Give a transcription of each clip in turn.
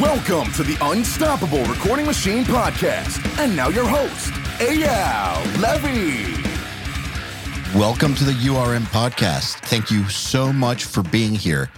Welcome to the Unstoppable Recording Machine Podcast. And now your host, Eyal Levy. Welcome to the URM podcast. Thank you so much for being here.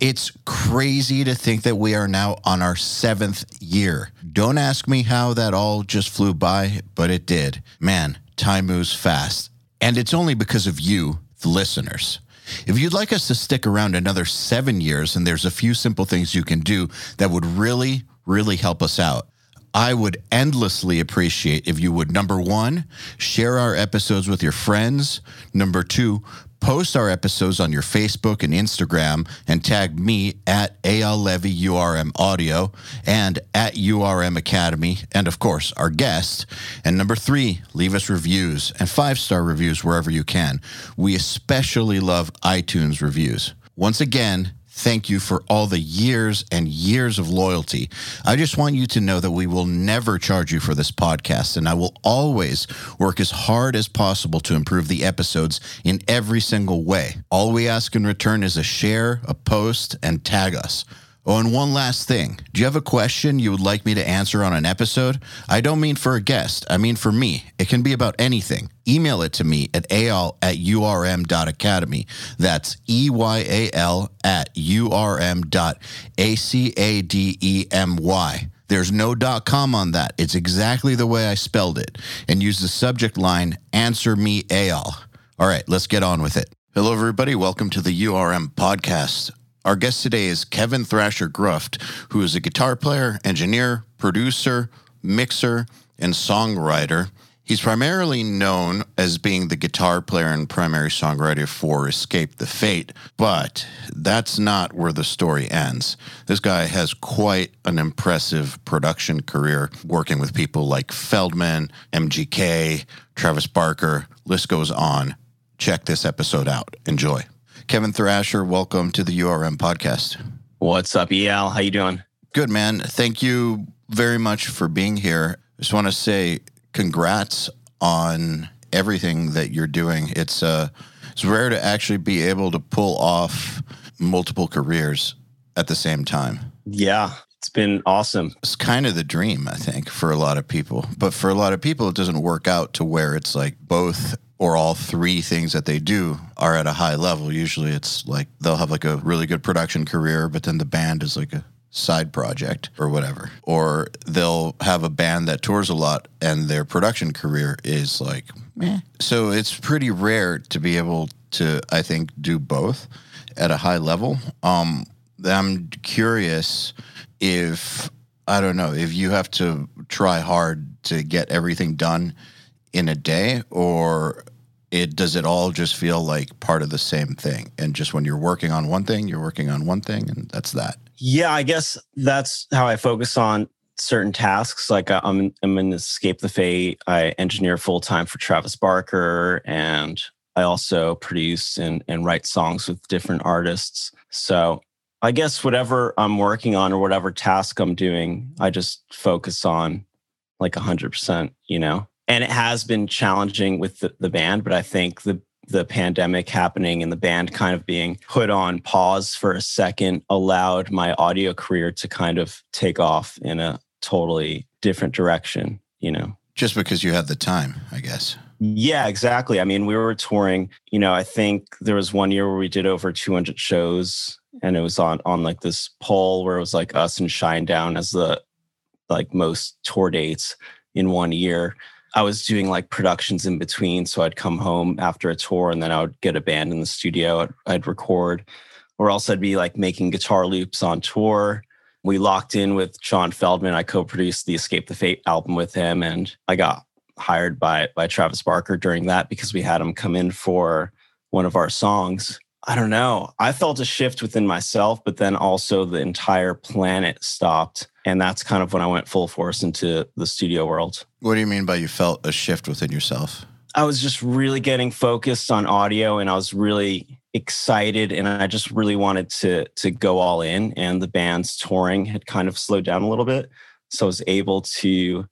It's crazy to think that we are now on our seventh year. Don't ask me how that all just flew by, but it did. Man, time moves fast. And it's only because of you, the listeners. If you'd like us to stick around another seven years, and there's a few simple things you can do that would really, really help us out. I would endlessly appreciate if you would number one, share our episodes with your friends. Number two, post our episodes on your Facebook and Instagram and tag me at Eyal Levy URM Audio and at URM Academy, and of course, our guest. And number three, leave us reviews and five star reviews wherever you can. We especially love iTunes reviews. Once again, Thank you for all the years and years of loyalty. I just want you to know that we will never charge you for this podcast, and I will always work as hard as possible to improve the episodes in every single way. All we ask in return is a share, a post, and tag us. Oh, and one last thing. Do you have a question you would like me to answer on an episode? I don't mean for a guest, I mean for me. It can be about anything. Email it to me at eyal at urm.academy. That's E Y A L at urm dot A C A D E M Y. There's no dot com on that. It's exactly the way I spelled it. And use the subject line, Answer Me Eyal. All right, let's get on with it. Hello, everybody. Welcome to the URM podcast. Our guest today is Kevin Thrasher Gruft, who is a guitar player, engineer, producer, mixer, and songwriter. He's primarily known as being the guitar player and primary songwriter for Escape the Fate, but that's not where the story ends. This guy has quite an impressive production career working with people like Feldmann, MGK, Travis Barker, list goes on. Check this episode out. Enjoy. Kevin Thrasher, welcome to the URM podcast. What's up, Eyal? How you doing? Good, man. Thank you very much for being here. Just want to say congrats on everything that you're doing. It's uh, it's rare to actually be able to pull off multiple careers at the same time. Yeah, it's been awesome. It's kind of the dream, I think, for a lot of people. But for a lot of people, it doesn't work out to where it's like both or all three things that they do are at a high level. Usually it's like they'll have like a really good production career, but then the band is like a side project or whatever. Or they'll have a band that tours a lot and their production career is like, meh. So it's pretty rare to be able to, I think, do both at a high level. Um, I'm curious if, I don't know, if you have to try hard to get everything done in a day or it does it all just feel like part of the same thing? And just when you're working on one thing you're working on one thing and that's that. Yeah i guess that's how i focus on certain tasks. Like uh, i'm, I'm in escape the fate. I engineer full-time for travis barker and i also produce and, and write songs with different artists. So i guess whatever i'm working on or whatever task i'm doing i just focus on like 100% you know and it has been challenging with the, the band but i think the the pandemic happening and the band kind of being put on pause for a second allowed my audio career to kind of take off in a totally different direction you know? Just because you had the time i guess. Yeah exactly. I mean we were touring you know i think there was one year where we did over 200 shows and it was on on like this poll where it was like us and shinedown as the like most tour dates in one year I was doing like productions in between. So I'd come home after a tour and then I would get a band in the studio. I'd, I'd record, or else I'd be like making guitar loops on tour. We locked in with John Feldmann. I co-produced the Escape the Fate album with him, and I got hired by by Travis Barker during that because we had him come in for one of our songs. I don't know. I felt a shift within myself, but then also the entire planet stopped. And that's kind of when I went full force into the studio world. What do you mean by you felt a shift within yourself? I was just really getting focused on audio and I was really excited and I just really wanted to to go all in and the band's touring had kind of slowed down a little bit. So I was able to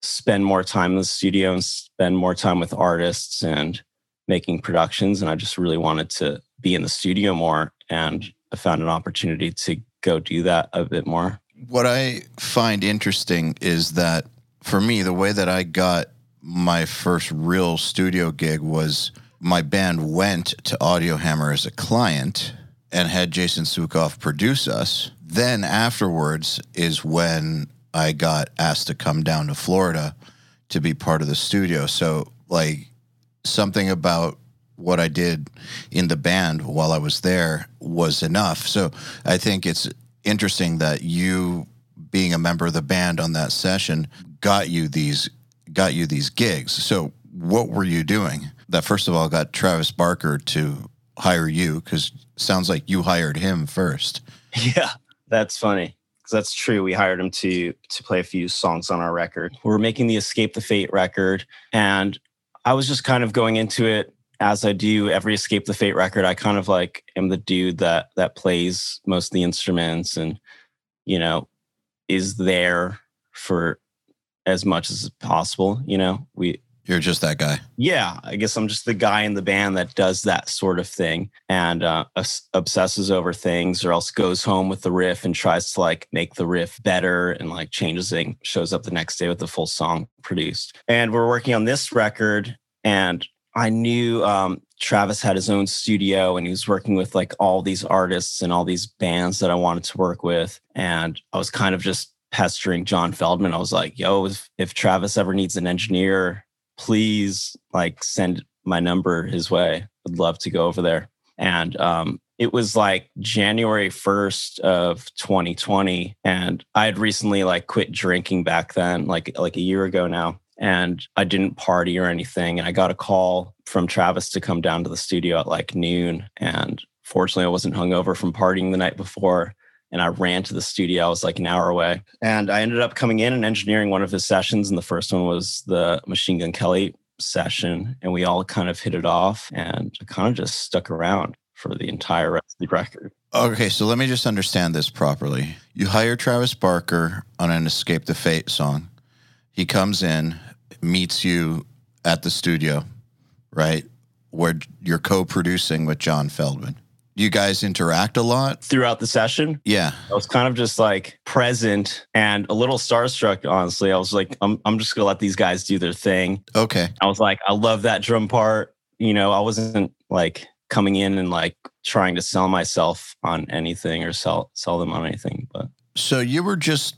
spend more time in the studio and spend more time with artists and making productions and I just really wanted to be in the studio more and I found an opportunity to go do that a bit more. What I find interesting is that for me, the way that I got my first real studio gig was my band went to Audio Hammer as a client and had Jason Suecof produce us. Then afterwards is when I got asked to come down to Florida to be part of the studio. So like something about what I did in the band while I was there was enough. So I think it's interesting that you being a member of the band on that session got you these got you these gigs. So what were you doing? That first of all got Travis Barker to hire you because sounds like you hired him first. Yeah, that's funny that's true. We hired him to to play a few songs on our record. We were making the Escape the Fate record, and I was just kind of going into it as I do every Escape the Fate record. I kind of like am the dude that that plays most of the instruments and you know is there for as much as possible. You know, we You're just that guy. yeah, I guess I'm just the guy in the band that does that sort of thing and uh, obsesses over things, or else goes home with the riff and tries to like make the riff better and like changes it. Shows up the next day with the full song produced. And we're working on this record, and I knew um, Travis had his own studio, and he was working with like all these artists and all these bands that I wanted to work with, and I was kind of just pestering John Feldmann. I was like, "Yo, if, if Travis ever needs an engineer." please like send my number his way. I'd love to go over there. And um, it was like January 1st of 2020. And I had recently like quit drinking back then, like like a year ago now. And I didn't party or anything. And I got a call from Travis to come down to the studio at like noon. And fortunately, I wasn't hungover from partying the night before and I ran to the studio. I was like an hour away. And I ended up coming in and engineering one of his sessions. And the first one was the Machine Gun Kelly session. And we all kind of hit it off and kind of just stuck around for the entire rest of the record. Okay, so let me just understand this properly. You hire Travis Barker on an Escape the Fate song. He comes in, meets you at the studio, right? Where you're co producing with John Feldmann. Do you guys interact a lot? Throughout the session, Yeah. I was kind of just like present and a little starstruck, honestly. I was like, I'm, I'm just going to let these guys do their thing. Okay. I was like, I love that drum part. You know, I wasn't like coming in and like trying to sell myself on anything or sell sell them on anything. But So you were just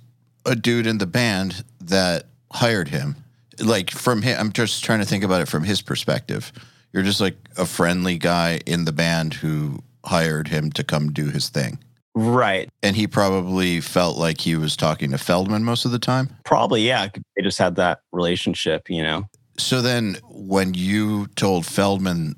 a dude in the band that hired him. Like from him, I'm just trying to think about it from his perspective. You're just like a friendly guy in the band who hired him to come do his thing. right, And he probably felt like he was talking to Feldmann most of the time. probably yeah. They just had that relationship, you know. So then when you told Feldmann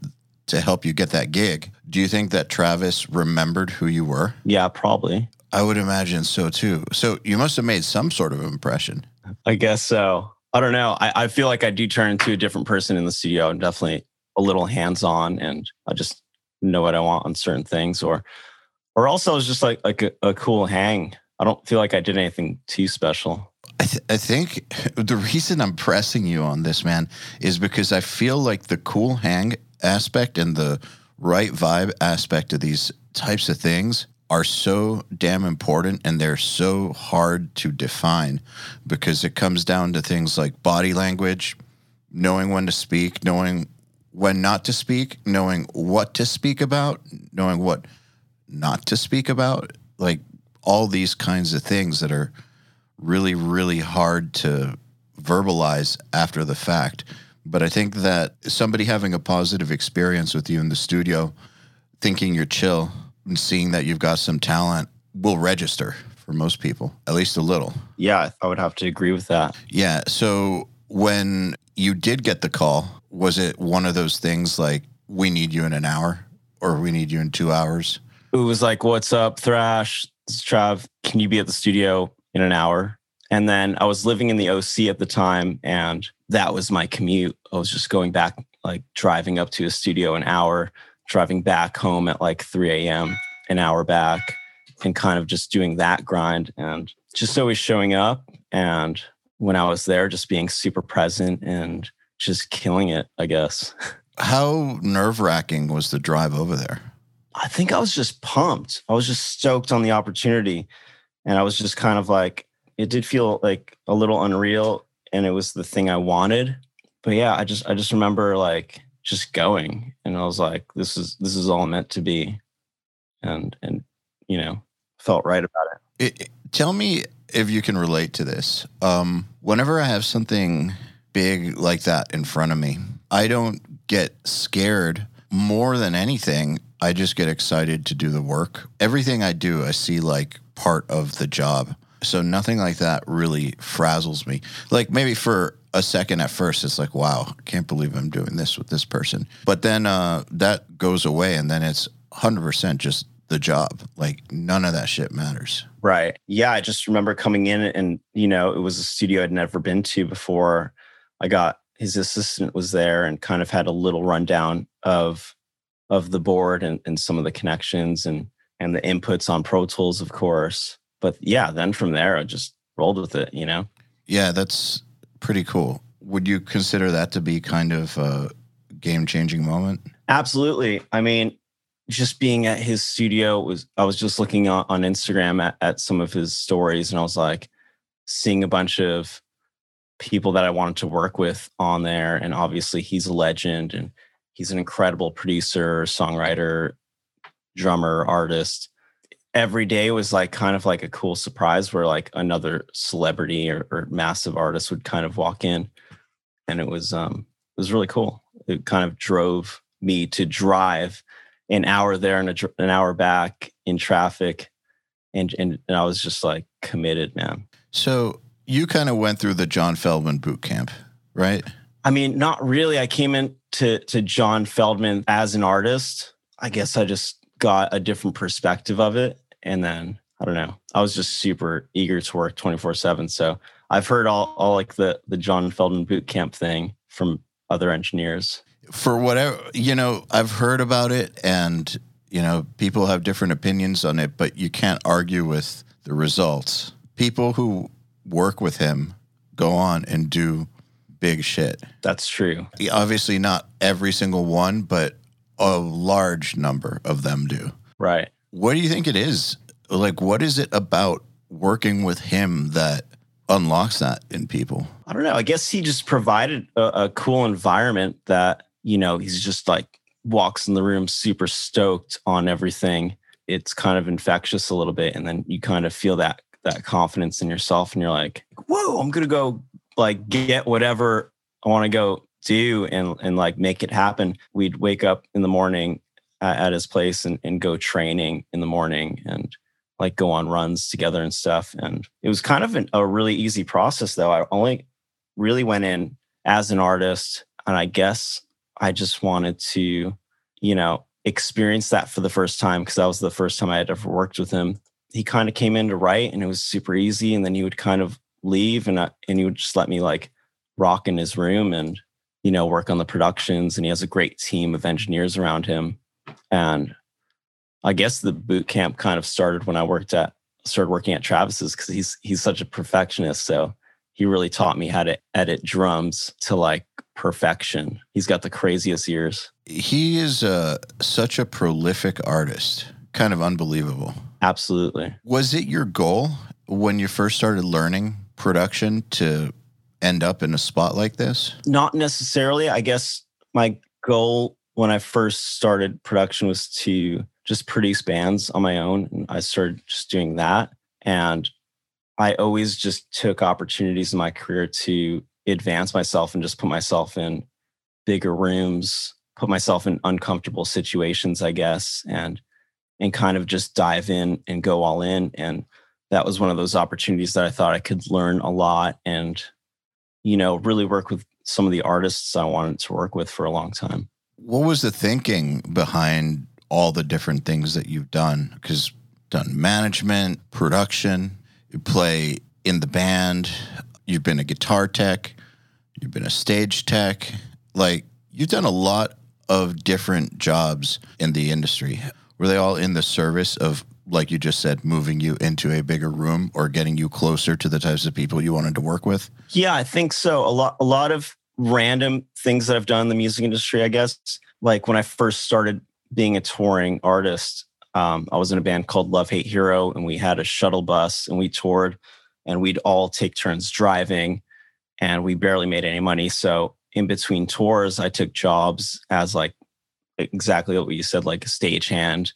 to help you get that gig, do you think that Travis remembered who you were? Yeah, probably. I would imagine so too. So you must have made some sort of impression. I guess so. I don't know. I, I feel like I do turn into a different person in the studio. I'm definitely a little hands on, and I just know what I want on certain things. Or, or also, it's just like like a, a cool hang. I don't feel like I did anything too special. I, th- I think the reason I'm pressing you on this, man, is because I feel like the cool hang aspect and the right vibe aspect of these types of things are so damn important and they're so hard to define because it comes down to things like body language, knowing when to speak, knowing when not to speak, knowing what to speak about, knowing what not to speak about, like all these kinds of things that are really, really hard to verbalize after the fact. But I think that somebody having a positive experience with you in the studio, thinking you're chill and seeing that you've got some talent will register for most people, at least a little. Yeah, I would have to agree with that. Yeah. So when you did get the call, was it one of those things like, we need you in an hour or we need you in two hours? It was like, "What's up, Thrash? Trav. Can you be at the studio in an hour?" And then I was living in the OC at the time, and that was my commute. I was just going back, like driving up to a studio an hour, driving back home at like 3 a.m., an hour back, and kind of just doing that grind and just always showing up. And when I was there, just being super present and just killing it, I guess. How nerve wracking was the drive over there? I think I was just pumped. I was just stoked on the opportunity. And I was just kind of like, it did feel like a little unreal and it was the thing I wanted. But yeah, I just I just remember like just going and I was like, this is this is all meant to be. And and you know, felt right about it. it, tell me if you can relate to this. Um, whenever I have something big like that in front of me, I don't get scared more than anything. I just get excited to do the work. Everything I do, I see like part of the job. So nothing like that really frazzles me. Like maybe for a second at first, it's like, wow, I can't believe I'm doing this with this person. But then uh, that goes away, and then it's 100% just the job. Like none of that shit matters. Right. Yeah. I just remember coming in and, you know, it was a studio I'd never been to before. I got his assistant was there and kind of had a little rundown of of the board and, and some of the connections and and the inputs on Pro Tools, of course. But yeah, then from there I just rolled with it, you know? Yeah, that's pretty cool. Would you consider that to be kind of a game changing moment? Absolutely. I mean, just being at his studio was I was just looking on, on Instagram at, at some of his stories and I was like seeing a bunch of people that I wanted to work with on there. And obviously he's a legend and he's an incredible producer, songwriter, drummer, artist. Every day was like kind of like a cool surprise where like another celebrity or, or massive artist would kind of walk in. And it was um it was really cool. It kind of drove me to drive an hour there and a, an hour back in traffic. And, and, and I was just like committed, man. So you kind of went through the John Feldmann boot camp, right? I mean, not really. I came in to to John Feldmann as an artist. I guess I just got a different perspective of it. And then I don't know. I was just super eager to work 24-7. So I've heard all, all like the the John Feldmann boot camp thing from other engineers for whatever you know i've heard about it and you know people have different opinions on it but you can't argue with the results people who work with him go on and do big shit that's true obviously not every single one but a large number of them do right what do you think it is like what is it about working with him that unlocks that in people i don't know i guess he just provided a, a cool environment that you know, he's just like walks in the room super stoked on everything. It's kind of infectious a little bit. And then you kind of feel that that confidence in yourself and you're like, whoa, I'm gonna go like get whatever I want to go do and and like make it happen. We'd wake up in the morning at, at his place and, and go training in the morning and like go on runs together and stuff. And it was kind of an, a really easy process though. I only really went in as an artist and I guess I just wanted to, you know, experience that for the first time because that was the first time I had ever worked with him. He kind of came in to write and it was super easy. And then he would kind of leave and, I, and he would just let me like rock in his room and, you know, work on the productions. And he has a great team of engineers around him. And I guess the boot camp kind of started when I worked at, started working at Travis's because he's, he's such a perfectionist. So he really taught me how to edit drums to like perfection. He's got the craziest ears. He is uh, such a prolific artist, kind of unbelievable. Absolutely. Was it your goal when you first started learning production to end up in a spot like this? Not necessarily. I guess my goal when I first started production was to just produce bands on my own. And I started just doing that. And I always just took opportunities in my career to advance myself and just put myself in bigger rooms, put myself in uncomfortable situations, I guess, and and kind of just dive in and go all in. And that was one of those opportunities that I thought I could learn a lot and, you know, really work with some of the artists I wanted to work with for a long time. What was the thinking behind all the different things that you've done? Because done management, production, you play in the band, you've been a guitar tech, you've been a stage tech. Like you've done a lot of different jobs in the industry. Were they all in the service of, like you just said, moving you into a bigger room or getting you closer to the types of people you wanted to work with? Yeah, I think so. A lot, a lot of random things that I've done in the music industry. I guess, like when I first started being a touring artist, Um, I was in a band called Love Hate Hero, and we had a shuttle bus, and we toured, and we'd all take turns driving, and we barely made any money. So in between tours, I took jobs as like exactly what you said, like a stagehand,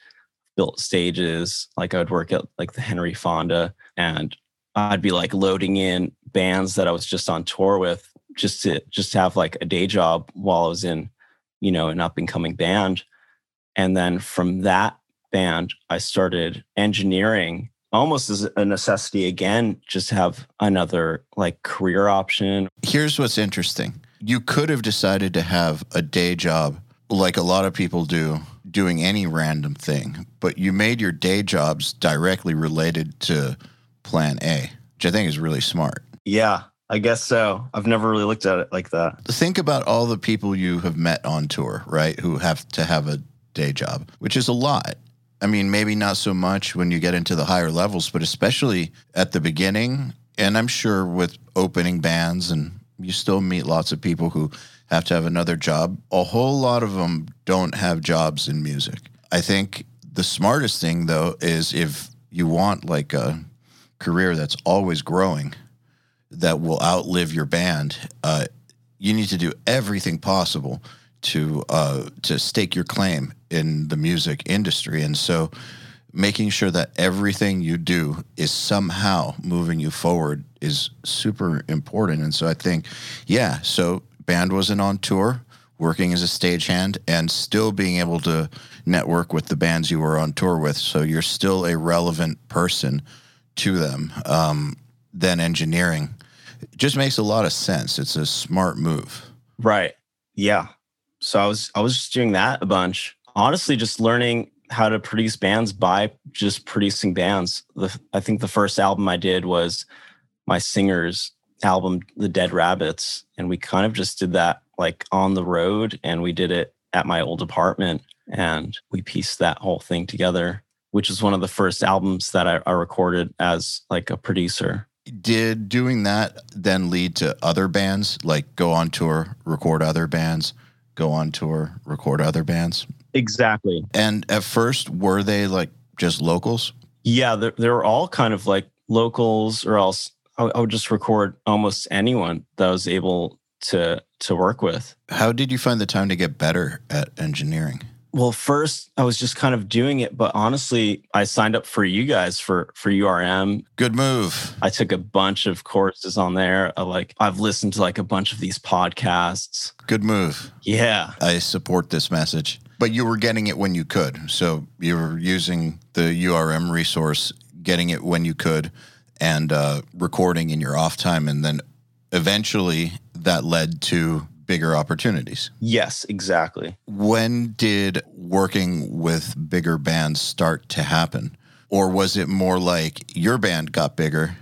built stages. Like I would work at like the Henry Fonda, and I'd be like loading in bands that I was just on tour with, just to just to have like a day job while I was in, you know, an up and coming band. And then from that band, I started engineering almost as a necessity again, just to have another like career option. Here's what's interesting you could have decided to have a day job like a lot of people do, doing any random thing, but you made your day jobs directly related to plan A, which I think is really smart. Yeah, I guess so. I've never really looked at it like that. Think about all the people you have met on tour, right? Who have to have a day job, which is a lot. I mean, maybe not so much when you get into the higher levels, but especially at the beginning. And I'm sure with opening bands, and you still meet lots of people who have to have another job. A whole lot of them don't have jobs in music. I think the smartest thing, though, is if you want like a career that's always growing, that will outlive your band, uh, you need to do everything possible to uh, to stake your claim in the music industry, and so making sure that everything you do is somehow moving you forward is super important. And so I think, yeah, so band wasn't on tour, working as a stagehand, and still being able to network with the bands you were on tour with. So you're still a relevant person to them. Um, then engineering it just makes a lot of sense. It's a smart move. Right. Yeah. So I was I was just doing that a bunch. Honestly, just learning how to produce bands by just producing bands. The, I think the first album I did was my singer's album, The Dead Rabbits. And we kind of just did that like on the road and we did it at my old apartment and we pieced that whole thing together, which is one of the first albums that I, I recorded as like a producer. Did doing that then lead to other bands, like go on tour, record other bands, go on tour, record other bands? Exactly. And at first, were they like just locals? Yeah, they, they were all kind of like locals, or else I, I would just record almost anyone that I was able to to work with. How did you find the time to get better at engineering? Well, first I was just kind of doing it, but honestly, I signed up for you guys for for URM. Good move. I took a bunch of courses on there. I like I've listened to like a bunch of these podcasts. Good move. Yeah. I support this message. But you were getting it when you could. So you were using the URM resource, getting it when you could, and uh, recording in your off time. And then eventually that led to bigger opportunities. Yes, exactly. When did working with bigger bands start to happen? Or was it more like your band got bigger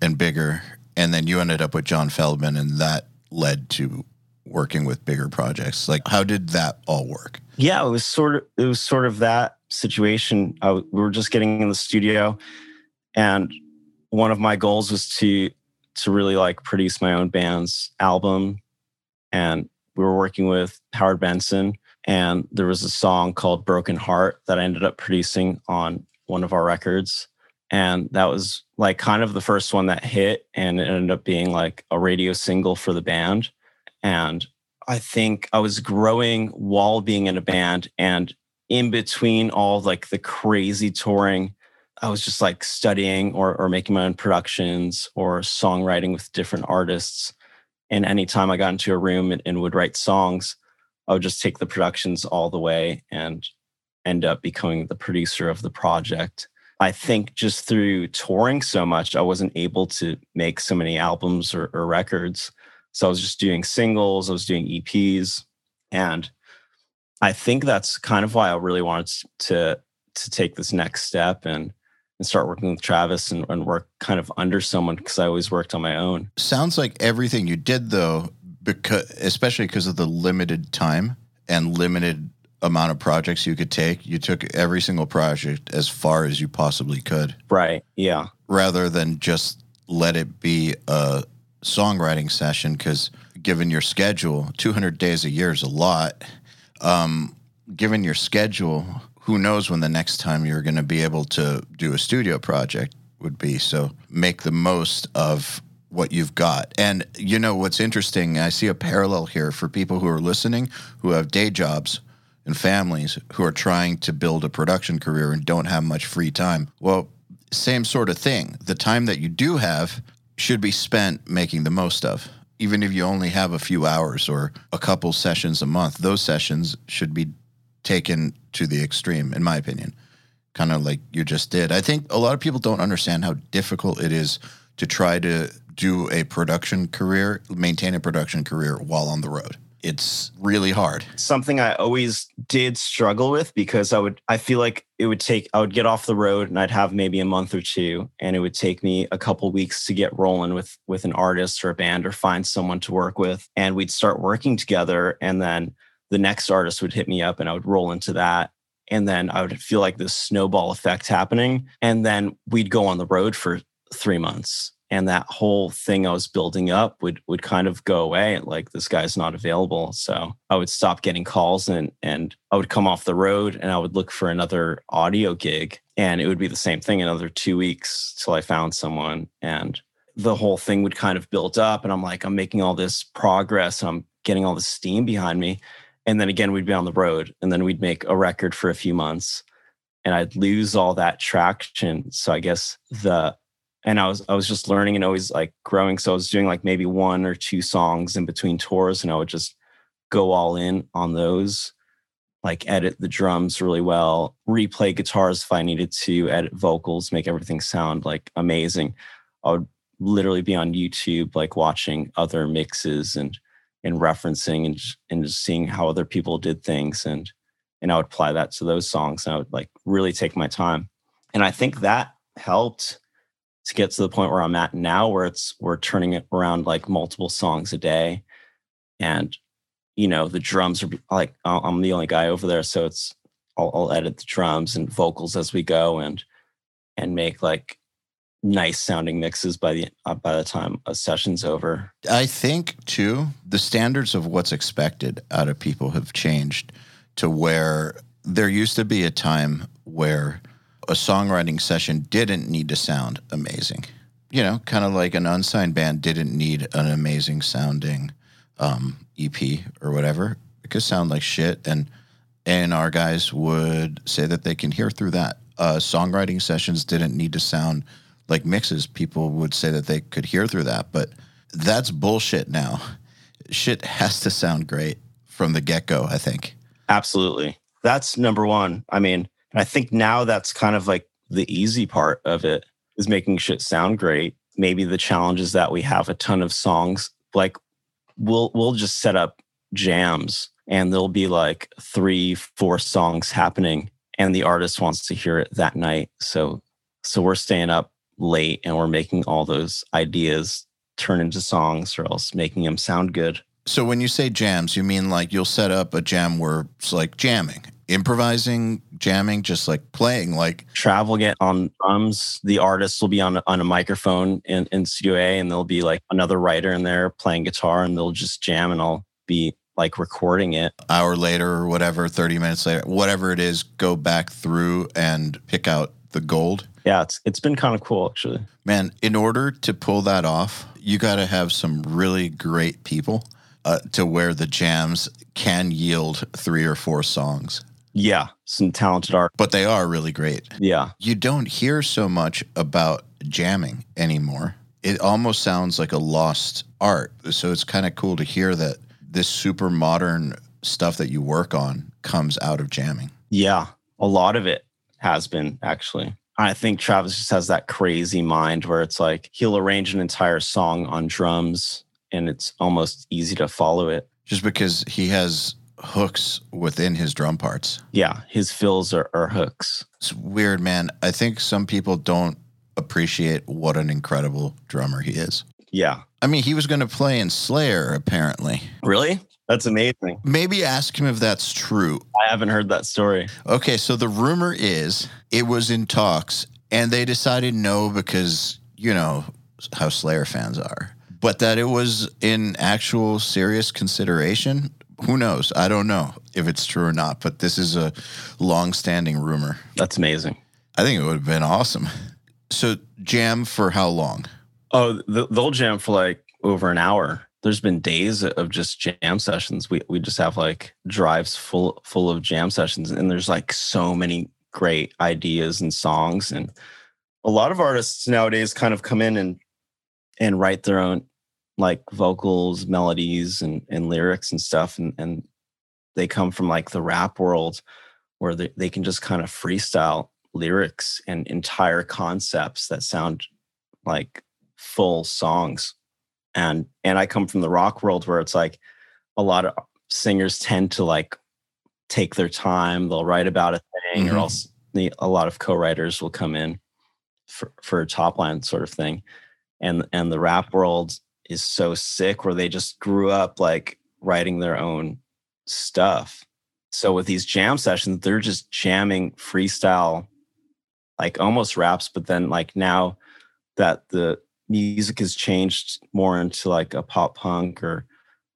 and bigger, and then you ended up with John Feldmann, and that led to working with bigger projects? Like, how did that all work? Yeah, it was sort of it was sort of that situation. We were just getting in the studio, and one of my goals was to to really like produce my own band's album and we were working with Howard Benson and there was a song called Broken Heart that I ended up producing on one of our records and that was like kind of the first one that hit and it ended up being like a radio single for the band and I think I was growing while being in a band and in between all like the crazy touring I was just like studying or, or making my own productions or songwriting with different artists. And anytime I got into a room and, and would write songs, I would just take the productions all the way and end up becoming the producer of the project. I think just through touring so much, I wasn't able to make so many albums or, or records. So I was just doing singles, I was doing EPs. And I think that's kind of why I really wanted to to take this next step and and start working with Travis and, and work kind of under someone because I always worked on my own. Sounds like everything you did though, because especially because of the limited time and limited amount of projects you could take, you took every single project as far as you possibly could. Right. Yeah. Rather than just let it be a songwriting session, because given your schedule, 200 days a year is a lot. Um, given your schedule, who knows when the next time you're going to be able to do a studio project would be. So make the most of what you've got. And you know what's interesting, I see a parallel here for people who are listening who have day jobs and families who are trying to build a production career and don't have much free time. Well, same sort of thing. The time that you do have should be spent making the most of. Even if you only have a few hours or a couple sessions a month, those sessions should be taken to the extreme, in my opinion, kind of like you just did. I think a lot of people don't understand how difficult it is to try to do a production career, maintain a production career while on the road. It's really hard. Something I always did struggle with because I would, I feel like it would take, I would get off the road and I'd have maybe a month or two, and it would take me a couple weeks to get rolling with with an artist or a band or find someone to work with, and we'd start working together, and then the next artist would hit me up, and I would roll into that, and then I would feel like this snowball effect happening, and then we'd go on the road for three months. And that whole thing I was building up would would kind of go away. Like this guy's not available, so I would stop getting calls and and I would come off the road and I would look for another audio gig, and it would be the same thing another two weeks till I found someone, and the whole thing would kind of build up, and I'm like I'm making all this progress, I'm getting all the steam behind me, and then again we'd be on the road, and then we'd make a record for a few months. And I'd lose all that traction. So I guess the and I was I was just learning and always like growing. So I was doing like maybe one or two songs in between tours, and I would just go all in on those, like edit the drums really well, replay guitars if I needed to, edit vocals, make everything sound like amazing. I would literally be on YouTube, like watching other mixes and and referencing and and just seeing how other people did things and and I would apply that to those songs and I would like really take my time. And I think that helped to get to the point where I'm at now, where it's we're turning it around like multiple songs a day, and you know the drums are like I'm the only guy over there, so it's I'll, I'll edit the drums and vocals as we go, and and make like nice sounding mixes by the uh, by the time a session's over. I think too the standards of what's expected out of people have changed to where there used to be a time where a songwriting session didn't need to sound amazing. You know, kind of like an unsigned band didn't need an amazing sounding um, EP or whatever. It could sound like shit, and and our guys would say that they can hear through that. Uh, songwriting sessions didn't need to sound like mixes. People would say that they could hear through that, but that's bullshit now. Shit has to sound great from the get go. I think. Absolutely, that's number one. I mean I think now that's kind of like the easy part of it is making shit sound great. Maybe the challenge is that we have a ton of songs. Like we'll we'll just set up jams and there'll be like three, four songs happening and the artist wants to hear it that night. So so we're staying up late and we're making all those ideas turn into songs or else making them sound good. So when you say jams, you mean like you'll set up a jam where it's like jamming improvising, jamming, just like playing, like Trav'll get on drums. The artist will be on on a microphone in, in Studio A, and there'll be like another writer in there playing guitar, and they'll just jam, and I'll be like recording it. Hour later or whatever, thirty minutes later, whatever it is, go back through and pick out the gold. Yeah, it's it's been kind of cool actually. Man, in order to pull that off, you got to have some really great people. Uh, to where the jams can yield three or four songs. Yeah, some talented art. But they are really great. Yeah. You don't hear so much about jamming anymore. It almost sounds like a lost art. So it's kind of cool to hear that this super modern stuff that you work on comes out of jamming. Yeah, a lot of it has been actually. I think Travis just has that crazy mind where it's like he'll arrange an entire song on drums and it's almost easy to follow it. Just because he has hooks within his drum parts. Yeah, his fills are, are hooks. It's weird, man. I think some people don't appreciate what an incredible drummer he is. Yeah. I mean, he was going to play in Slayer, apparently. Really? That's amazing. Maybe ask him if that's true. I haven't heard that story. Okay, so the rumor is it was in talks and they decided no because, you know, how Slayer fans are, but that it was in actual serious consideration Who knows? I don't know if it's true or not, but this is a long-standing rumor. That's amazing. I think it would have been awesome. So jam for how long? Oh, they'll jam for like over an hour. There's been days of just jam sessions. We we just have like drives full full of jam sessions, and there's like so many great ideas and songs. And a lot of artists nowadays kind of come in and and write their own like vocals, melodies, and and lyrics and stuff. And and they come from like the rap world where they, they can just kind of freestyle lyrics and entire concepts that sound like full songs and and i come from the rock world where it's like a lot of singers tend to like take their time they'll write about a thing mm-hmm. or else a lot of co-writers will come in for, for a top line sort of thing and and the rap world is so sick where they just grew up like writing their own stuff so with these jam sessions they're just jamming freestyle like almost raps, but then like now that the music has changed more into like a pop punk or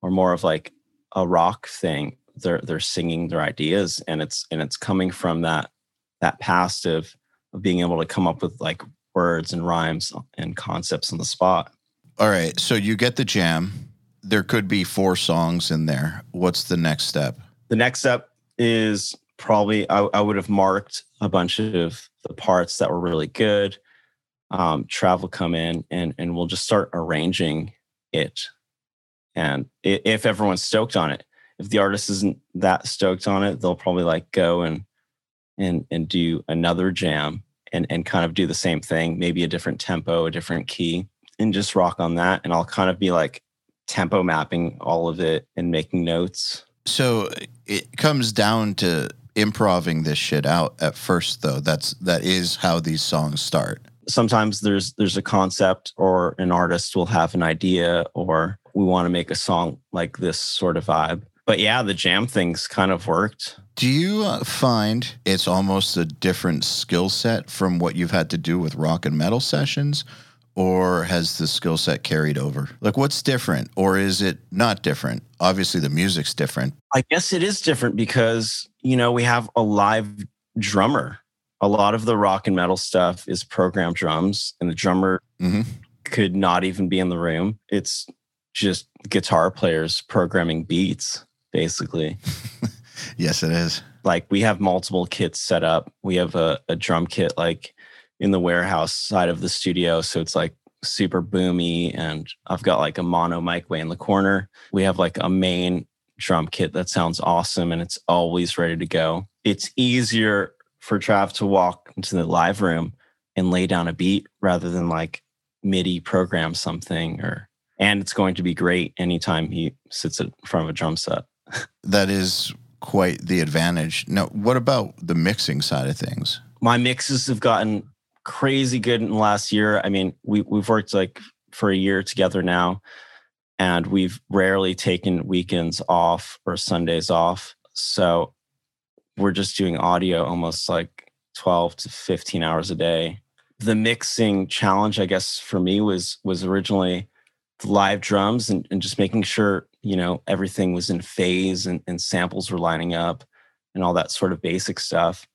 or more of like a rock thing, they're they're singing their ideas and it's and it's coming from that that past of of being able to come up with like words and rhymes and concepts on the spot. All right. So you get the jam. There could be four songs in there. What's the next step? The next step is probably I, I would have marked a bunch of the parts that were really good. Um, Trav'll come in and and we'll just start arranging it. And if everyone's stoked on it, if the artist isn't that stoked on it, they'll probably like go and and and do another jam and and kind of do the same thing, maybe a different tempo, a different key, and just rock on that. And I'll kind of be like tempo mapping all of it and making notes. So it comes down to improving this shit out at first though that's that is how these songs start sometimes there's there's a concept or an artist will have an idea or we want to make a song like this sort of vibe but yeah the jam things kind of worked do you uh, find it's almost a different skill set from what you've had to do with rock and metal sessions or has the skill set carried over? Like, what's different, or is it not different? Obviously, the music's different. I guess it is different because, you know, we have a live drummer. A lot of the rock and metal stuff is programmed drums, and the drummer mm-hmm. could not even be in the room. It's just guitar players programming beats, basically. yes, it is. Like, we have multiple kits set up. We have a, a drum kit, like, in the warehouse side of the studio. So it's like super boomy. And I've got like a mono mic way in the corner. We have like a main drum kit that sounds awesome and it's always ready to go. It's easier for Trav to walk into the live room and lay down a beat rather than like MIDI program something or and it's going to be great anytime he sits in front of a drum set. That is quite the advantage. Now, what about the mixing side of things? My mixes have gotten crazy good in the last year. I mean, we we've worked like for a year together now, and we've rarely taken weekends off or Sundays off. So we're just doing audio almost like 12 to 15 hours a day. The mixing challenge, I guess, for me was was originally the live drums and, and just making sure, you know, everything was in phase and, and samples were lining up and all that sort of basic stuff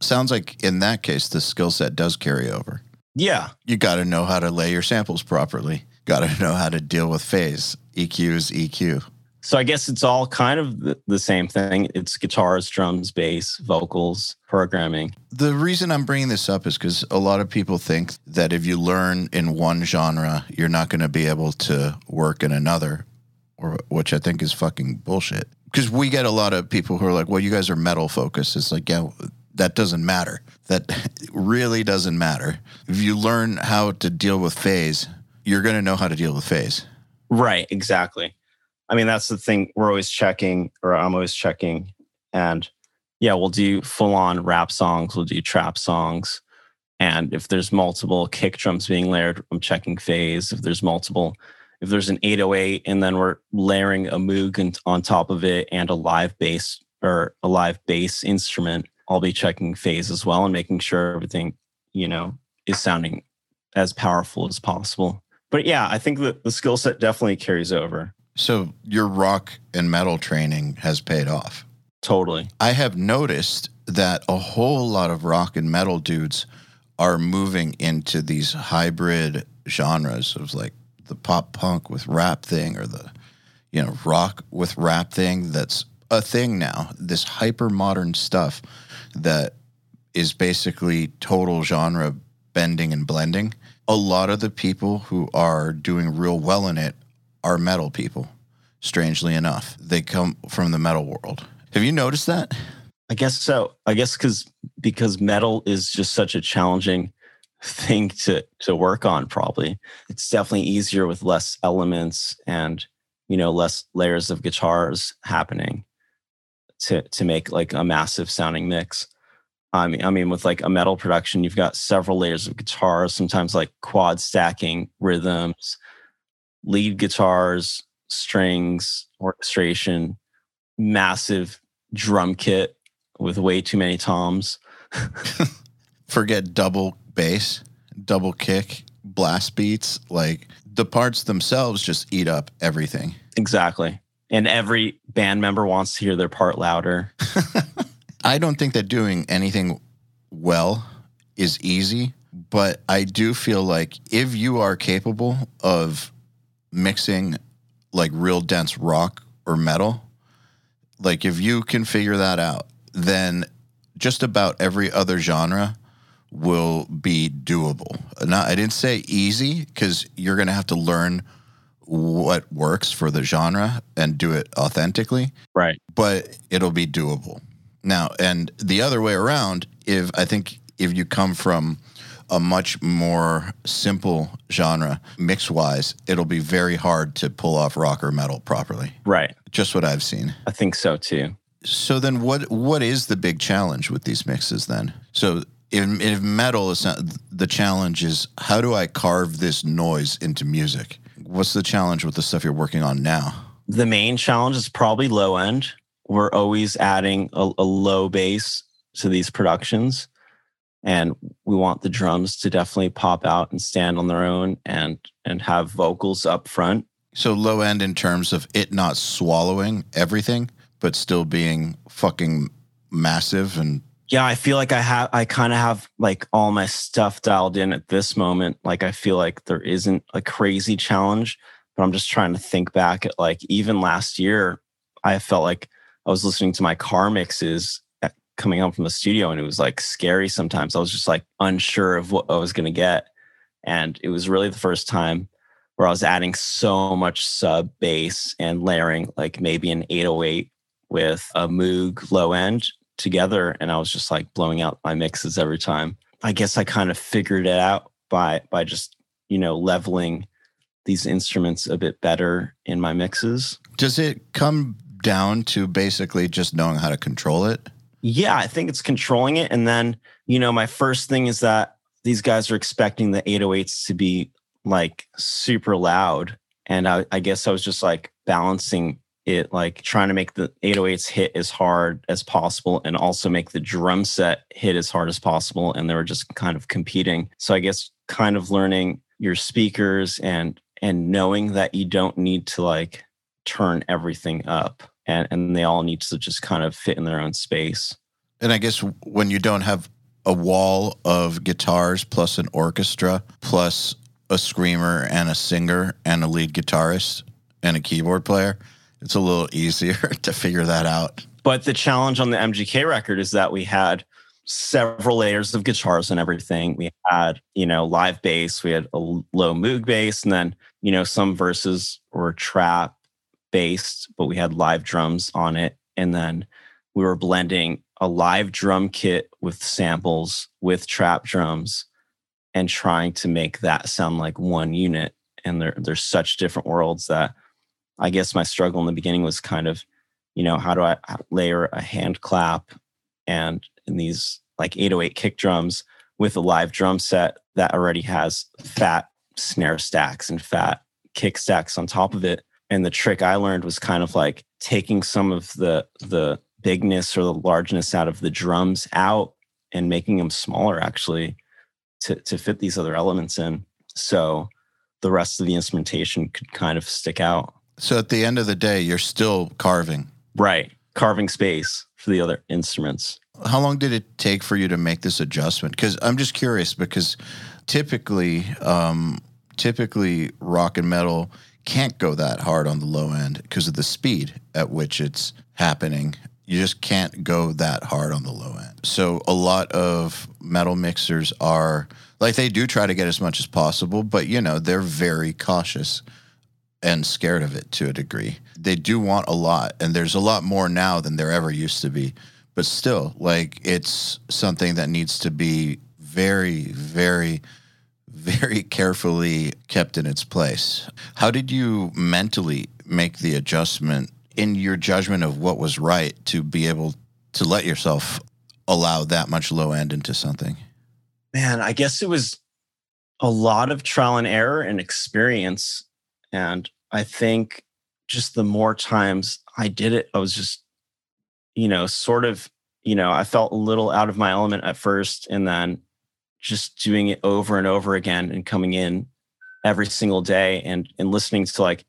sounds like in that case, the skill set does carry over. Yeah. You got to know how to lay your samples properly. Got to know how to deal with phase. EQ is EQ. So I guess it's all kind of the, the, same thing. It's guitars, drums, bass, vocals, programming. The reason I'm bringing this up is because a lot of people think that if you learn in one genre, you're not going to be able to work in another, or which I think is fucking bullshit. Because we get a lot of people who are like, "Well, you guys are metal focused." It's like, yeah, that doesn't matter. That really doesn't matter. If you learn how to deal with phase, you're going to know how to deal with phase. Right, exactly. I mean, that's the thing. We're always checking, or I'm always checking. And yeah, we'll do full on rap songs, we'll do trap songs. And if there's multiple kick drums being layered, I'm checking phase. If there's multiple, if there's an 808 and then we're layering a Moog on top of it and a live bass or a live bass instrument, I'll be checking phase as well and making sure everything, you know, is sounding as powerful as possible. But yeah, I think that the skill set definitely carries over. So your rock and metal training has paid off. Totally. I have noticed that a whole lot of rock and metal dudes are moving into these hybrid genres of like the pop punk with rap thing or the you know rock with rap thing that's a thing now. This hyper modern stuff that is basically total genre bending and blending. A lot of the people who are doing real well in it are metal people strangely enough. They come from the metal world. Have you noticed that? I guess so. I guess because because metal is just such a challenging thing to to work on. Probably it's definitely easier with less elements and you know less layers of guitars happening to to make like a massive sounding mix. I mean, I mean, with like a metal production, you've got several layers of guitars, sometimes like quad stacking rhythms, lead guitars, strings, orchestration, massive drum kit with way too many toms. Forget double bass, double kick, blast beats. Like the parts themselves just eat up everything. Exactly. And every band member wants to hear their part louder. I don't think that doing anything well is easy, but I do feel like if you are capable of mixing like real dense rock or metal, like if you can figure that out, then just about every other genre will be doable. Now, I didn't say easy because you're going to have to learn what works for the genre and do it authentically, Right. but it'll be doable. Now, and the other way around, if I think if you come from a much more simple genre mix wise, it'll be very hard to pull off rock or metal properly. Right. Just what I've seen. I think so too. So then, what what is the big challenge with these mixes then? So if, if metal is not, the challenge is how do I carve this noise into music? What's the challenge with the stuff you're working on now? The main challenge is probably low end. We're always adding a, a low bass to these productions. And we want the drums to definitely pop out and stand on their own and and have vocals up front. So low end in terms of it not swallowing everything, but still being fucking massive and yeah i feel like i have i kind of have like all my stuff dialed in at this moment. Like i feel like there isn't a crazy challenge but i'm just trying to think back at like even last year i felt like i was listening to my car mixes at, coming home from the studio and it was like scary sometimes. I was just like unsure of what i was going to get and it was really the first time where i was adding so much sub bass and layering like maybe an 808 with a moog low end together and I was just like blowing out my mixes every time. I guess I kind of figured it out by by just, you know, leveling these instruments a bit better in my mixes. does it come down to basically just knowing how to control it? Yeah, I think it's controlling it and then, you know, my first thing is that these guys are expecting the 808s to be like super loud and I, I guess I was just like balancing it like trying to make the 808s hit as hard as possible and also make the drum set hit as hard as possible and they were just kind of competing. So i guess kind of learning your speakers and and knowing that you don't need to like turn everything up and and they all need to just kind of fit in their own space. And I guess when you don't have a wall of guitars plus an orchestra plus a screamer and a singer and a lead guitarist and a keyboard player, it's a little easier to figure that out. But the challenge on the MGK record is that we had several layers of guitars and everything. We had, you know, live bass, we had a low moog bass, and then, you know, some verses were trap based, but we had live drums on it. And then we were blending a live drum kit with samples with trap drums and trying to make that sound like one unit. And they're, they're such different worlds that I guess my struggle in the beginning was kind of, you know, how do I uh, layer a hand clap and in these like 808 kick drums with a live drum set that already has fat snare stacks and fat kick stacks on top of it. And the trick I learned was kind of like taking some of the the bigness or the largeness out of the drums out and making them smaller actually to to fit these other elements in. So the rest of the instrumentation could kind of stick out. So at the end of the day, you're still carving. Right. Carving space for the other instruments. How long did it take for you to make this adjustment? Because I'm just curious because typically, um, typically rock and metal can't go that hard on the low end because of the speed at which it's happening. You just can't go that hard on the low end. So a lot of metal mixers are like they do try to get as much as possible, but you know, they're very cautious and scared of it to a degree. They do want a lot, and there's a lot more now than there ever used to be. But still, like it's something that needs to be very, very, very carefully kept in its place. How did you mentally make the adjustment in your judgment of what was right to be able to let yourself allow that much low end into something? Man, I guess it was a lot of trial and error and experience. And I think just the more times I did it, I was just, you know, sort of, you know, I felt a little out of my element at first. And then just doing it over and over again and coming in every single day and, and listening to like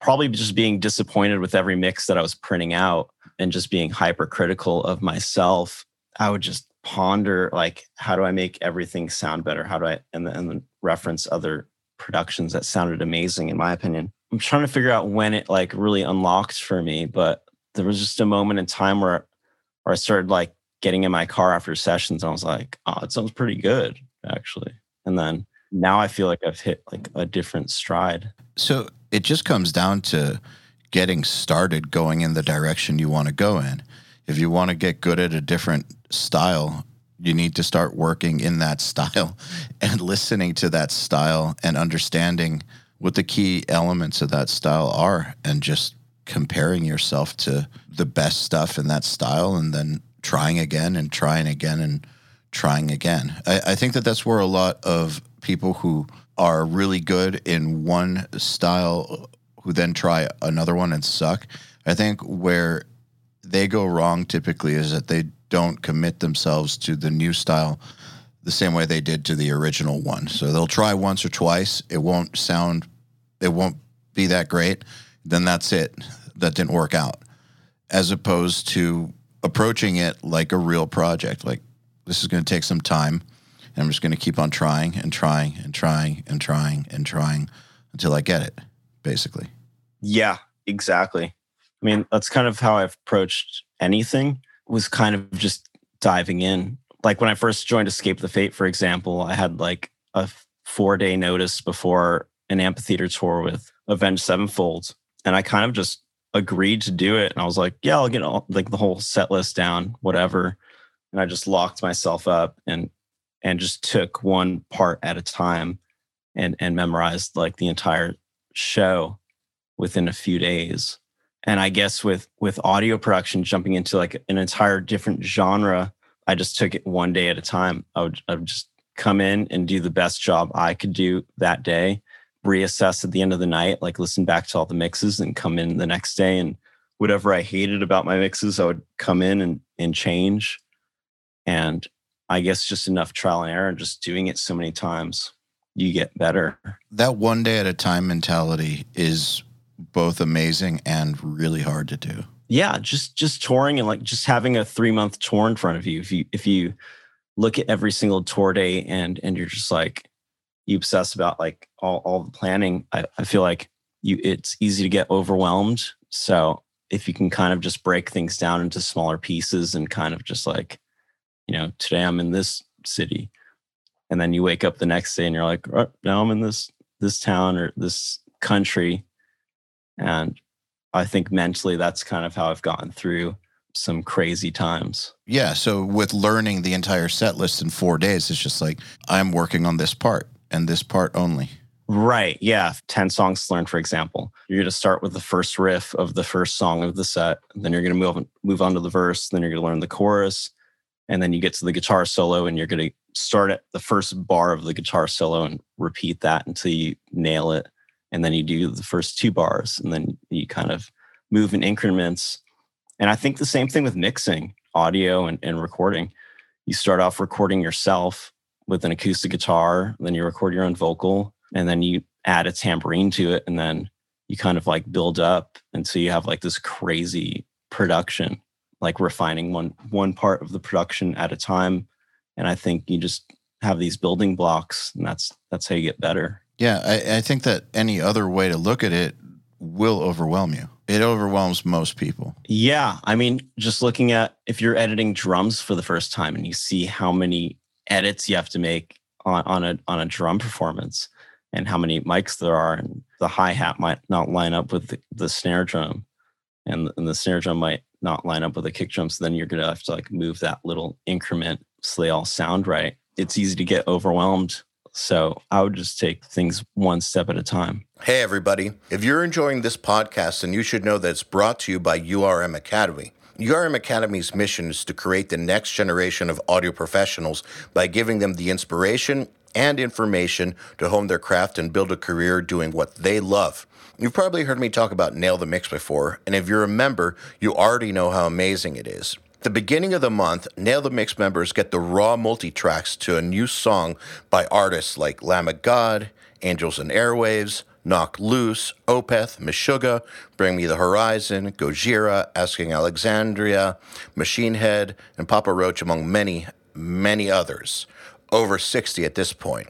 probably just being disappointed with every mix that I was printing out and just being hypercritical of myself. I would just ponder like, how do I make everything sound better? How do I, and then, and then reference other productions that sounded amazing in my opinion. I'm trying to figure out when it like really unlocked for me, but there was just a moment in time where, where I started like getting in my car after sessions. and I was like, oh, it sounds pretty good actually. And then now I feel like I've hit like a different stride. So it just comes down to getting started going in the direction you want to go in. If you want to get good at a different style, you need to start working in that style and listening to that style and understanding what the key elements of that style are and just comparing yourself to the best stuff in that style and then trying again and trying again and trying again. I, I think that that's where a lot of people who are really good in one style who then try another one and suck. I think where they go wrong typically is that they don't commit themselves to the new style the same way they did to the original one. So they'll try once or twice. It won't sound, it won't be that great. Then that's it. That didn't work out. As opposed to approaching it like a real project. Like this is going to take some time. And I'm just going to keep on trying and trying and trying and trying and trying until I get it, basically. Yeah, exactly. I mean, that's kind of how I've approached anything was kind of just diving in. Like when I first joined Escape the Fate, for example, I had like a four day notice before an amphitheater tour with Avenged Sevenfold. And I kind of just agreed to do it. And I was like, yeah, I'll get all, like the whole set list down, whatever. And I just locked myself up and and just took one part at a time and and memorized like the entire show within a few days and i guess with with audio production jumping into like an entire different genre i just took it one day at a time i would, I would just come in and do the best job i could do that day reassess at the end of the night like listen back to all the mixes and come in the next day. And whatever i hated about my mixes i would come in and and change. And i guess just enough trial and error and just doing it so many times you get better. That one day at a time mentality is both amazing and really hard to do. yeah just just touring and like just having a three month tour in front of you. If you if you look at every single tour day and and you're just like you obsess about like all, all the planning I, I feel like you it's easy to get overwhelmed so if you can kind of just break things down into smaller pieces and kind of just like you know today i'm in this city and then you wake up the next day and you're like oh, now i'm in this this town or this country and I think mentally that's kind of how I've gotten through some crazy times. Yeah. So with learning the entire set list in four days, it's just like I'm working on this part and this part only. Right. Yeah. 10 songs to learn, for example. You're going to start with the first riff of the first song of the set. Then you're going to move on, move on to the verse. Then you're going to learn the chorus. And then you get to the guitar solo and you're going to start at the first bar of the guitar solo and repeat that until you nail it. And then you do the first two bars and then you kind of move in increments. And I think the same thing with mixing audio and, and recording. You start off recording yourself with an acoustic guitar, then you record your own vocal, and then you add a tambourine to it, and then you kind of like build up until you have like this crazy production, like refining one one part of the production at a time. And I think you just have these building blocks, and that's that's how you get better. Yeah, I, I think that any other way to look at it will overwhelm you. It overwhelms most people. Yeah. I mean, just looking at if you're editing drums for the first time and you see how many edits you have to make on, on a on a drum performance and how many mics there are and the hi-hat might not line up with the, the snare drum and, and the snare drum might not line up with the kick drum. So then you're gonna have to like move that little increment so they all sound right. It's easy to get overwhelmed so I would just take things one step at a time. Hey, everybody. If you're enjoying this podcast, then you should know that it's brought to you by URM Academy. URM Academy's mission is to create the next generation of audio professionals by giving them the inspiration and information to hone their craft and build a career doing what they love. You've probably heard me talk about Nail the Mix before, and if you're a member, you already know how amazing it is the beginning of the month, Nail the Mix members get the raw multi tracks to a new song by artists like Lamb of God, Angels and Airwaves, Knocked Loose, Opeth, Meshuggah, Bring Me the Horizon, Gojira, Asking Alexandria, Machine Head, and Papa Roach, among many, many others. Over 60 at this point.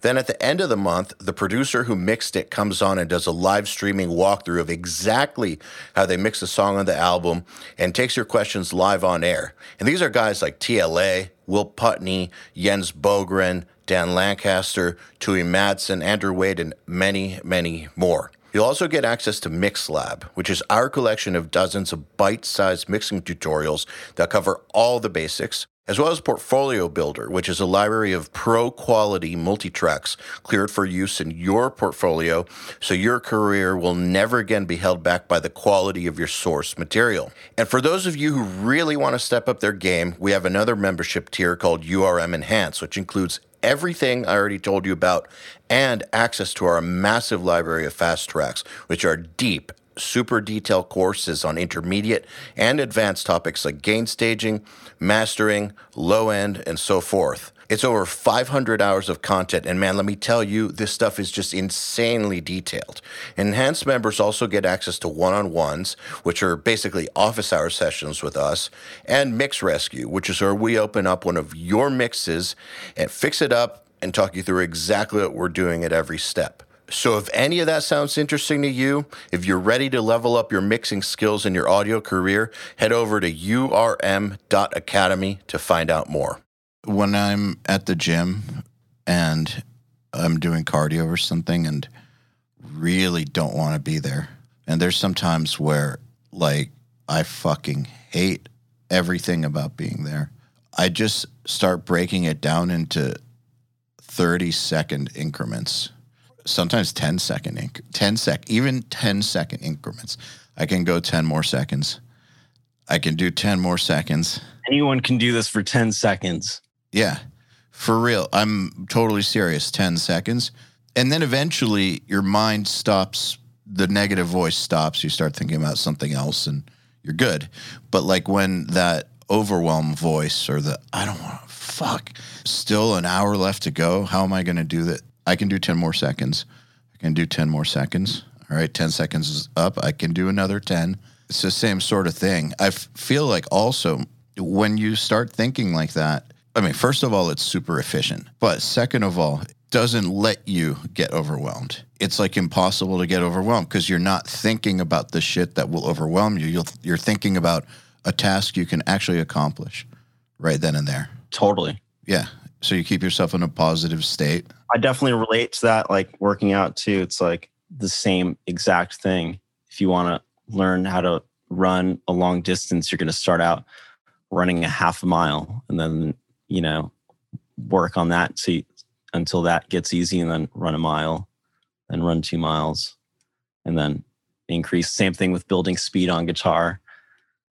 Then at the end of the month, the producer who mixed it comes on and does a live streaming walkthrough of exactly how they mix the song on the album and takes your questions live on air. And these are guys like TLA, Will Putney, Jens Bogren, Dan Lancaster, Tue Madsen, Andrew Wade, and many, many more. You'll also get access to MixLab, which is our collection of dozens of bite sized mixing tutorials that cover all the basics, as well as Portfolio Builder, which is a library of pro quality multi tracks cleared for use in your portfolio so your career will never again be held back by the quality of your source material. And for those of you who really want to step up their game, we have another membership tier called URM Enhance, which includes everything I already told you about and access to our massive library of fast tracks, which are deep super detailed courses on intermediate and advanced topics like gain staging, mastering, low end, and so forth. It's over 500 hours of content, and man, let me tell you, this stuff is just insanely detailed. Enhanced members also get access to one on ones, which are basically office hour sessions with us, and Mix Rescue, which is where we open up one of your mixes and fix it up and talk you through exactly what we're doing at every step. So, if any of that sounds interesting to you, if you're ready to level up your mixing skills in your audio career, head over to urm.academy to find out more. When I'm at the gym and I'm doing cardio or something and really don't want to be there, and there's some times where, like, I fucking hate everything about being there. I just start breaking it down into 30 second increments sometimes 10 second inc- 10 sec even 10 second increments. I can go 10 more seconds. I can do 10 more seconds. Anyone can do this for 10 seconds yeah for real i'm totally serious 10 seconds and then eventually your mind stops the negative voice stops you start thinking about something else and you're good but like when that overwhelm voice or the i don't want to fuck still an hour left to go how am i going to do that I can do 10 more seconds. I can do 10 more seconds. All right, 10 seconds is up. I can do another 10. It's the same sort of thing. I f- feel like also when you start thinking like that, I mean, first of all, it's super efficient. But second of all, it doesn't let you get overwhelmed. It's like impossible to get overwhelmed because you're not thinking about the shit that will overwhelm you. You'll, you're thinking about a task you can actually accomplish right then and there. Totally. Yeah. So you keep yourself in a positive state. I definitely relate to that. Like working out too, it's like the same exact thing. If you want to learn how to run a long distance, you're going to start out running a half a mile and then, you know, work on that until that gets easy and then run a mile and run two miles and then increase. Same thing with building speed on guitar.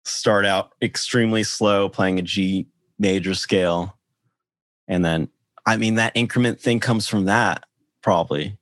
Start out extremely slow, playing a G major scale, and then, I mean, that increment thing comes from that probably,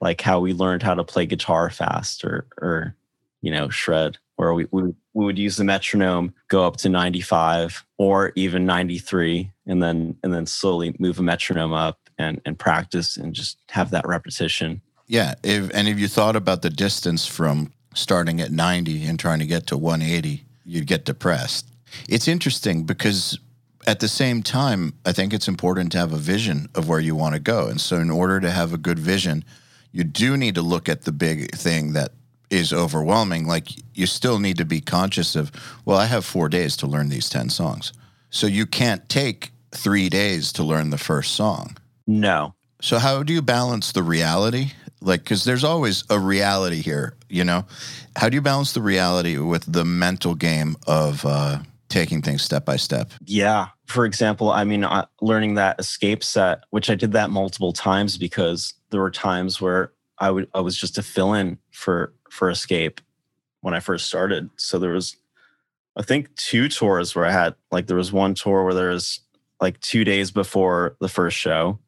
like how we learned how to play guitar fast or, or you know, shred, where we, we, we would use the metronome, go up to 95 or even 93, and then and then slowly move a metronome up and and practice and just have that repetition. Yeah. If and if you thought about the distance from starting at 90 and trying to get to 180, you'd get depressed. It's interesting because at the same time, I think it's important to have a vision of where you want to go. And so, in order to have a good vision, you do need to look at the big thing that is overwhelming. Like, you still need to be conscious of, well, I have four days to learn these 10 songs. So, you can't take three days to learn the first song. No. So, how do you balance the reality? Like, because there's always a reality here, you know? How do you balance the reality with the mental game of, uh, taking things step by step. Yeah. For example, I mean, uh, learning that escape set, which I did that multiple times because there were times where I would I was just a fill in for for escape when I first started. So there was, I think, two tours where I had like there was one tour where there was like two days before the first show,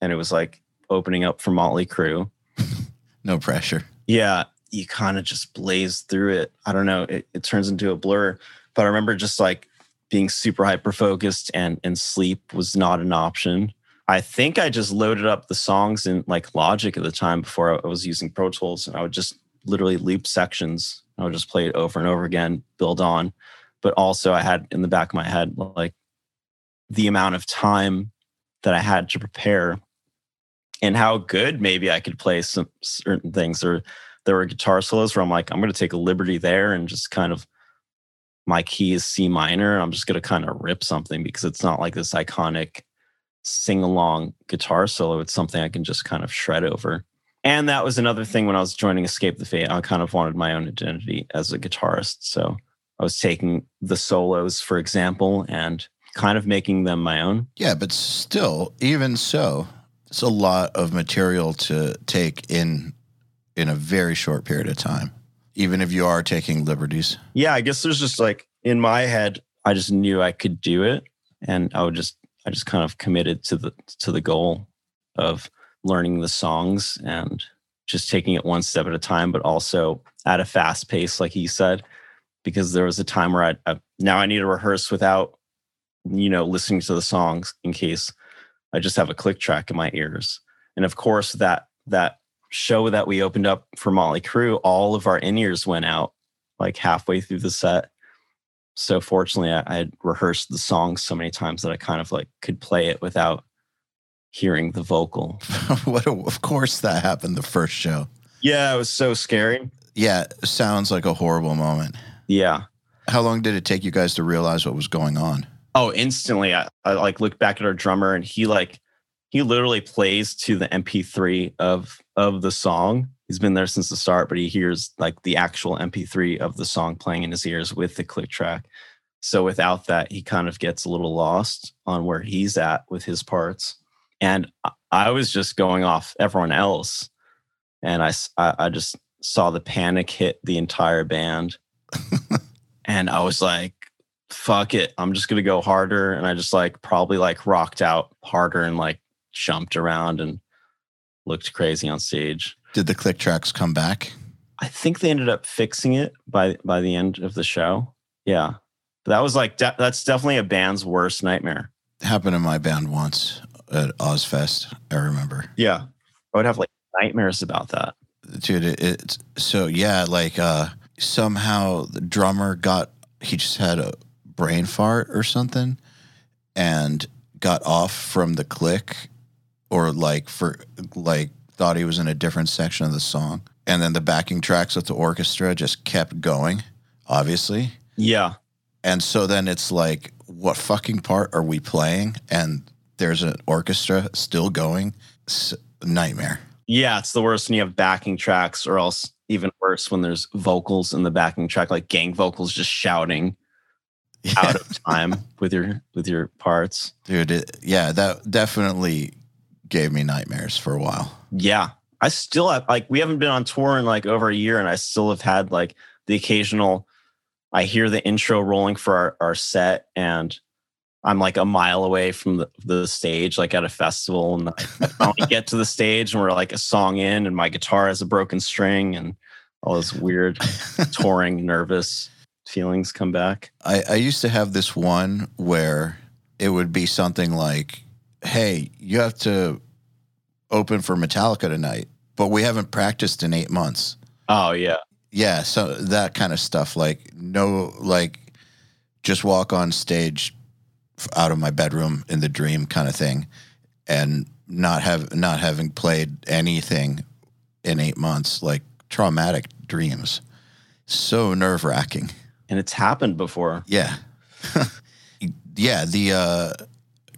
and it was like opening up for Motley Crue. no pressure. Yeah, you kind of just blaze through it. I don't know. It, it turns into a blur. But I remember just like being super hyper focused and and sleep was not an option. I think I just loaded up the songs in like Logic at the time before I was using Pro Tools, and I would just literally loop sections. I would just play it over and over again, build on. But also, I had in the back of my head like the amount of time that I had to prepare and how good maybe I could play some certain things. Or there were guitar solos where I'm like, I'm going to take a liberty there and just kind of my key is C minor. I'm just going to kind of rip something because it's not like this iconic sing along guitar solo. It's something I can just kind of shred over. And that was another thing when I was joining Escape the Fate. I kind of wanted my own identity as a guitarist. So I was taking the solos, for example, and kind of making them my own. Yeah, but still, even so, it's a lot of material to take in in a very short period of time even if you are taking liberties. Yeah, I guess there's just like in my head, I just knew I could do it, and I would just I just kind of committed to the to the goal of learning the songs and just taking it one step at a time, but also at a fast pace, like he said, because there was a time where I, I now I need to rehearse without you know listening to the songs in case I just have a click track in my ears, and of course that that show that we opened up for Motley Crue, all of our in ears went out like halfway through the set. So fortunately, I, I had rehearsed the song so many times that I kind of like could play it without hearing the vocal. what? A, of course, that happened the first show. Yeah, it was so scary. Yeah, sounds like a horrible moment. Yeah. How long did it take you guys to realize what was going on? Oh, instantly. I, I like look back at our drummer and he like he literally plays to the MP3 of of the song. He's been there since the start, but he hears like the actual MP3 of the song playing in his ears with the click track. So without that, he kind of gets a little lost on where he's at with his parts. And I was just going off everyone else, and I I just saw the panic hit the entire band, and I was like, "Fuck it, I'm just gonna go harder." And I just like probably like rocked out harder and like jumped around and looked crazy on stage. Did the click tracks come back? I think they ended up fixing it by by the end of the show. Yeah. But that was like de- that's definitely a band's worst nightmare. Happened in my band once at Ozzfest. I remember. Yeah, I would have like nightmares about that, dude. It, it's so yeah, like uh somehow the drummer got he just had a brain fart or something, and got off from the click or like for like thought he was in a different section of the song. And then the backing tracks with the orchestra just kept going, obviously. Yeah. And so then it's like, what fucking part are we playing? And there's an orchestra still going. It's nightmare. Yeah, it's the worst when you have backing tracks, or else even worse when there's vocals in the backing track, like gang vocals just shouting yeah. out of time with your with your parts. Dude, it, yeah, that definitely gave me nightmares for a while. Yeah. I still have like we haven't been on tour in like over a year and I still have had like the occasional I hear the intro rolling for our, our set and I'm like a mile away from the, the stage, like at a festival, and I finally get to the stage and we're like a song in, and my guitar has a broken string, and all this weird touring nervous feelings come back. I, I used to have this one where it would be something like, "Hey, you have to open for Metallica tonight. but we haven't practiced in eight months. Oh yeah. Yeah, so that kind of stuff, like no, like just walk on stage out of my bedroom in the dream kind of thing, and not have not having played anything in eight months, like traumatic dreams, so nerve wracking. And it's happened before. Yeah. yeah. The, uh,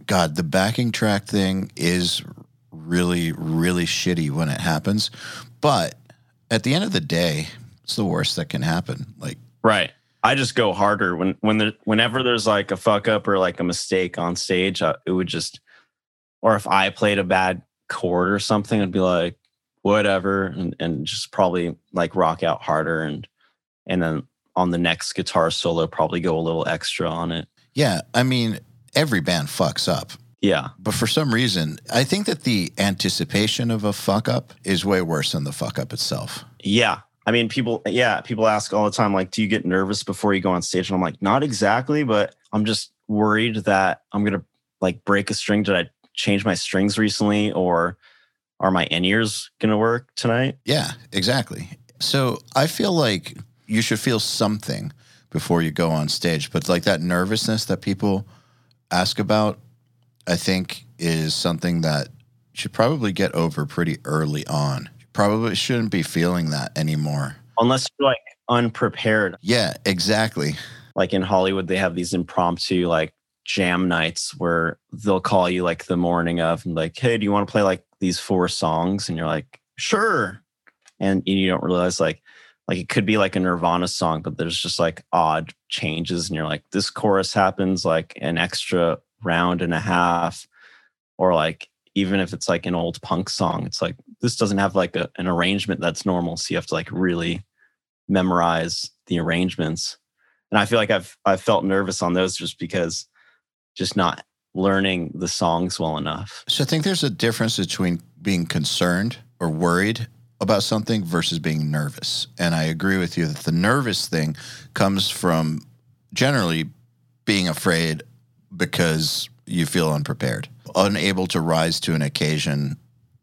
God, the backing track thing is really, really shitty when it happens. But at the end of the day, it's the worst that can happen. Like, Right. I just go harder when when there whenever there's like a fuck up or like a mistake on stage. I, it would just, or if I played a bad chord or something, I'd be like, whatever, and and just probably like rock out harder and and then on the next guitar solo probably go a little extra on it. yeah, I mean, every band fucks up. Yeah. But for some reason, I think that the anticipation of a fuck up is way worse than the fuck up itself. Yeah. I mean, people, yeah, people ask all the time, like, do you get nervous before you go on stage? And I'm like, not exactly, but I'm just worried that I'm going to like break a string. Did I change my strings recently or are my in ears going to work tonight? Yeah, exactly. So I feel like you should feel something before you go on stage, but like that nervousness that people ask about, I think is something that should probably get over pretty early on. You probably shouldn't be feeling that anymore. Unless you're like unprepared. Yeah, exactly. Like in Hollywood, they have these impromptu like jam nights where they'll call you like the morning of and like, hey, do you want to play like these four songs? And you're like, sure. And you don't realize like, like it could be like a Nirvana song, but there's just like odd changes, and you're like, this chorus happens like an extra round and a half, or like even if it's like an old punk song, it's like this doesn't have like a, an arrangement that's normal, so you have to like really memorize the arrangements. And I feel like I've I've felt nervous on those just because just not learning the songs well enough. So I think there's a difference between being concerned or worried about something versus being nervous. And I agree with you that the nervous thing comes from generally being afraid because you feel unprepared, unable to rise to an occasion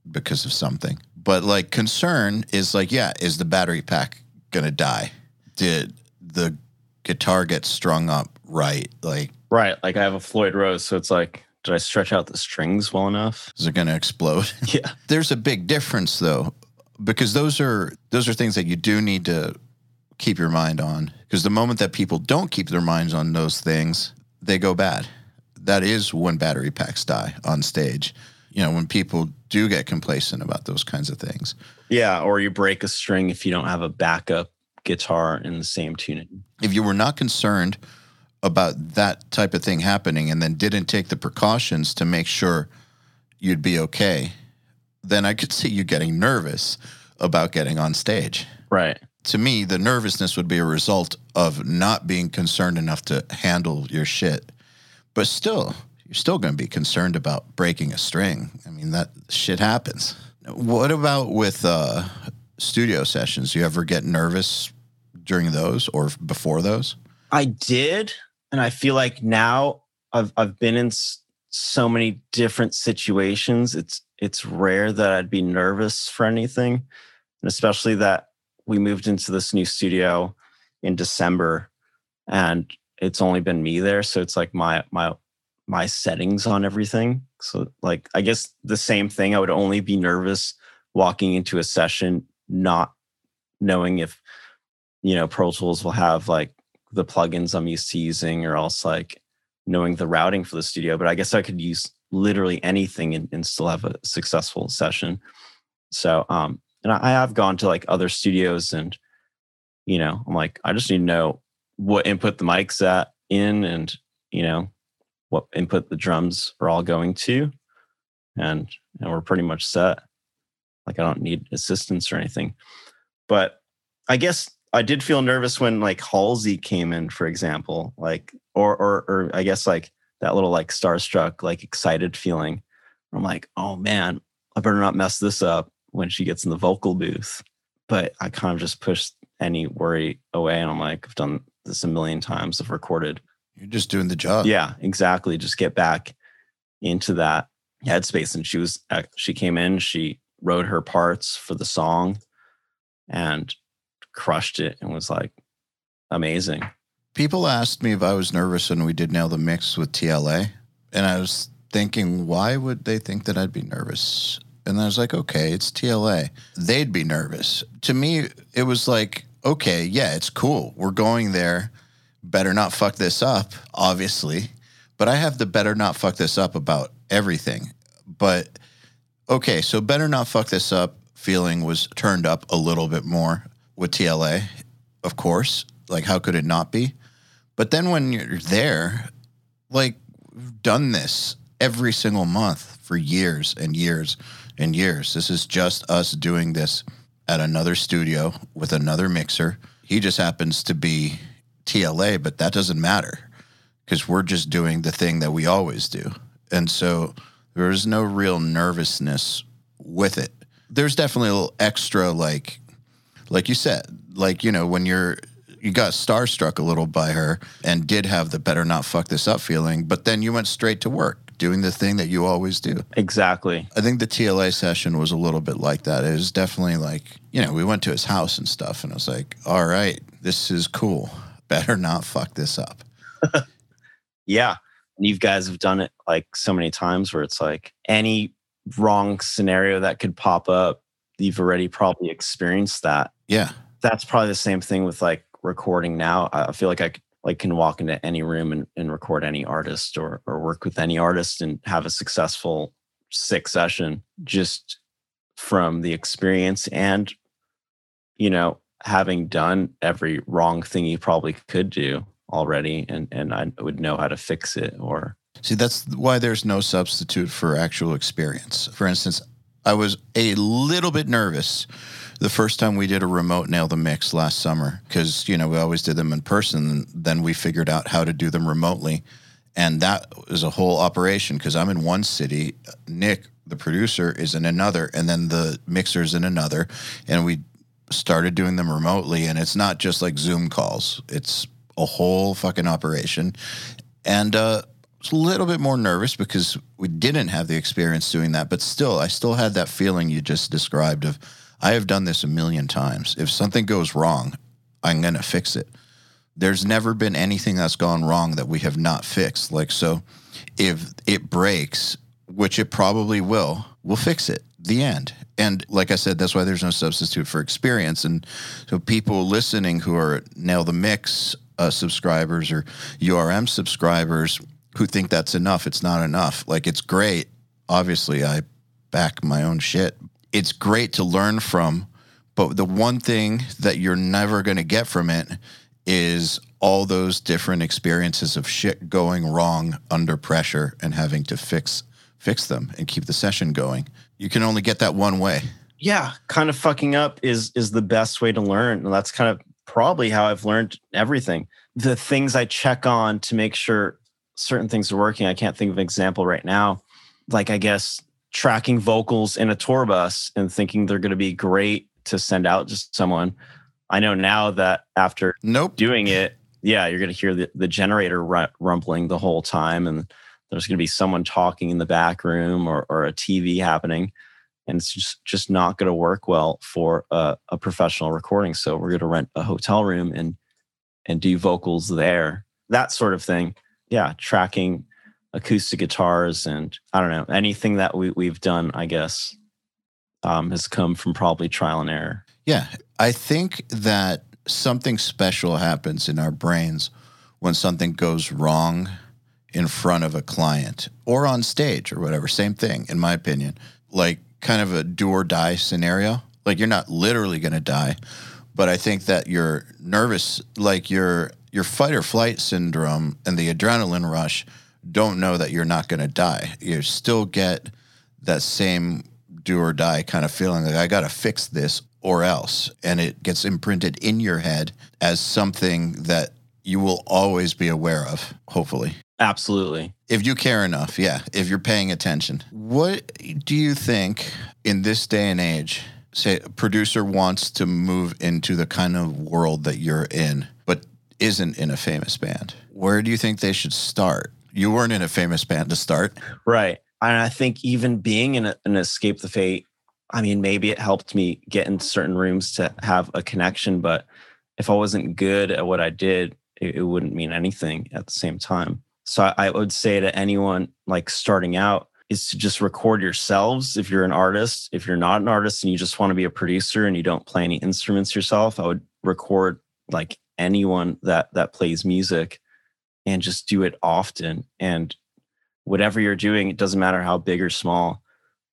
because of something. But like concern is like, yeah, is the battery pack going to die? Did the guitar get strung up right? Like, Right. Like I have a Floyd Rose, so it's like, did I stretch out the strings well enough? is it going to explode? Yeah. There's a big difference though, because those are those are things that you do need to keep your mind on. Because the moment that people don't keep their minds on those things, they go bad. That is when battery packs die on stage. You know, when people do get complacent about those kinds of things. Yeah. Or you break a string if you don't have a backup guitar in the same tuning. If you were not concerned about that type of thing happening and then didn't take the precautions to make sure you'd be okay, then I could see you getting nervous about getting on stage. Right. to me, the nervousness would be a result of not being concerned enough to handle your shit. But still, you're still going to be concerned about breaking a string. I mean, that shit happens. What about with uh, studio sessions? You ever get nervous during those or before those? I did, and I feel like now I've I've been in s- so many different situations. It's it's rare that I'd be nervous for anything, and especially that we moved into this new studio in December, and it's only been me there, so it's like my my my settings on everything. So like I guess the same thing. I would only be nervous walking into a session, not knowing if you know Pro Tools will have like the plugins I'm used to using, or else like knowing the routing for the studio. But I guess I could use literally anything and, and still have a successful session. So, um, and I, I have gone to like other studios, and you know, I'm like, I just need to know what input the mics at in, and you know, what input the drums are all going to, and and we're pretty much set. Like I don't need assistance or anything, but I guess I did feel nervous when like Halsey came in, for example, like or or or I guess like that little like starstruck, like excited feeling. I'm like, oh man, I better not mess this up when she gets in the vocal booth. But I kind of just pushed any worry away, and I'm like, I've done this a million times. I've recorded. You're just doing the job. Yeah, exactly. Just get back into that headspace. And she was, uh, she came in, she wrote her parts for the song and crushed it and was like amazing. People asked me if I was nervous when we did Nail the Mix with TLA. And I was thinking, why would they think that I'd be nervous? And I was like, okay, it's TLA. They'd be nervous. To me, it was like, okay, yeah, it's cool. We're going there. Better not fuck this up, obviously. But I have the better not fuck this up about everything. But okay, so better not fuck this up feeling was turned up a little bit more with TLA, of course. Like, how could it not be? But then when you're there, like, we've done this every single month for years and years and years. This is just us doing this at another studio with another mixer. He just happens to be TLA, but that doesn't matter because we're just doing the thing that we always do. And so there's no real nervousness with it. There's definitely a little extra, like, like you said, like, you know, when you're, you got starstruck a little by her and did have the better not fuck this up feeling, but then you went straight to work doing the thing that you always do. Exactly. I think the TLA session was a little bit like that. It was definitely like, you know, we went to his house and stuff, and I was like, all right, this is cool. Better not fuck this up. yeah. And you guys have done it like so many times where it's like any wrong scenario that could pop up, you've already probably experienced that. Yeah. That's probably the same thing with like recording now. I feel like I like can walk into any room and, and record any artist or or work with any artist and have a successful sick session just from the experience and you know having done every wrong thing you probably could do already and and I would know how to fix it or See that's why there's no substitute for actual experience. For instance, I was a little bit nervous the first time we did a remote nail the mix last summer because you know we always did them in person then we figured out how to do them remotely. And that was a whole operation because i'm in one city nick the producer is in another and then the mixer's in another and we started doing them remotely. And it's not just like zoom calls. It's a whole fucking operation. And uh was a little bit more nervous because we didn't have the experience doing that but still i still had that feeling you just described of I have done this a million times. If something goes wrong, I'm going to fix it. There's never been anything that's gone wrong that we have not fixed. Like, so if it breaks, which it probably will, we'll fix it. The end. And like I said, that's why there's no substitute for experience. And so people listening who are Nail the Mix uh, subscribers or URM subscribers who think that's enough, it's not enough. Like, it's great. Obviously, I back my own shit, it's great to learn from, but the one thing that you're never going to get from it is all those different experiences of shit going wrong under pressure and having to fix fix them and keep the session going. You can only get that one way. Yeah, kind of fucking up is is the best way to learn. And that's kind of probably how I've learned everything. The things I check on to make sure certain things are working. I can't think of an example right now. Like I guess tracking vocals in a tour bus and thinking they're going to be great to send out to someone. I know now that after nope. doing it, yeah, you're going to hear the, the generator rumbling the whole time, and there's going to be someone talking in the back room or, or a TV happening, and it's just just not going to work well for a, a professional recording. So we're going to rent a hotel room and and do vocals there, that sort of thing. Yeah, tracking acoustic guitars and I don't know anything that we we've done. I guess um, has come from probably trial and error. Yeah, I think that something special happens in our brains when something goes wrong in front of a client or on stage or whatever. Same thing, in my opinion. Like kind of a do or die scenario. Like you're not literally going to die, but I think that you're nervous, like your your fight or flight syndrome and the adrenaline rush don't know that you're not going to die. You still get that same do or die kind of feeling like I got to fix this or else. And it gets imprinted in your head as something that you will always be aware of, hopefully. Absolutely. If you care enough, yeah, if you're paying attention. What do you think in this day and age, say a producer wants to move into the kind of world that you're in, but isn't in a famous band? Where do you think they should start? You weren't in a famous band to start. Right. And I think even being in a, an Escape the Fate I mean, maybe it helped me get in certain rooms to have a connection, but if I wasn't good at what I did, it, it wouldn't mean anything at the same time. So I, I would say to anyone like starting out is to just record yourselves if you're an artist. If you're not an artist and you just want to be a producer and you don't play any instruments yourself, I would record like anyone that that plays music and just do it often. And whatever you're doing it doesn't matter how big or small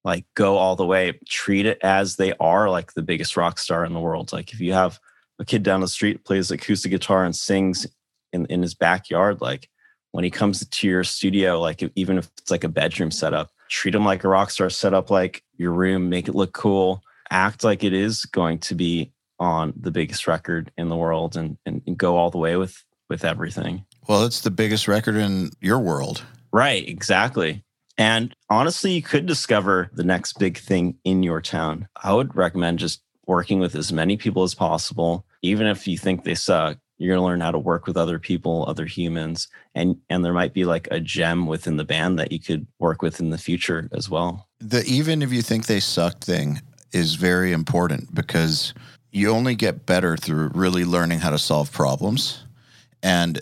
like go all the way. Treat it as they are like the biggest rock star in the world. Like if you have a kid down the street plays acoustic guitar and sings in, in his backyard like when he comes to your studio like even if it's like a bedroom setup treat him like a rock star. Set up like your room make it look cool. Act like it is going to be on the biggest record in the world and, and, and go all the way with with everything Well, it's the biggest record in your world. Right, exactly. And honestly, you could discover the next big thing in your town. I would recommend just working with as many people as possible. Even if you think they suck, you're going to learn how to work with other people, other humans, and and there might be like a gem within the band that you could work with in the future as well. The even if you think they suck thing is very important because you only get better through really learning how to solve problems. And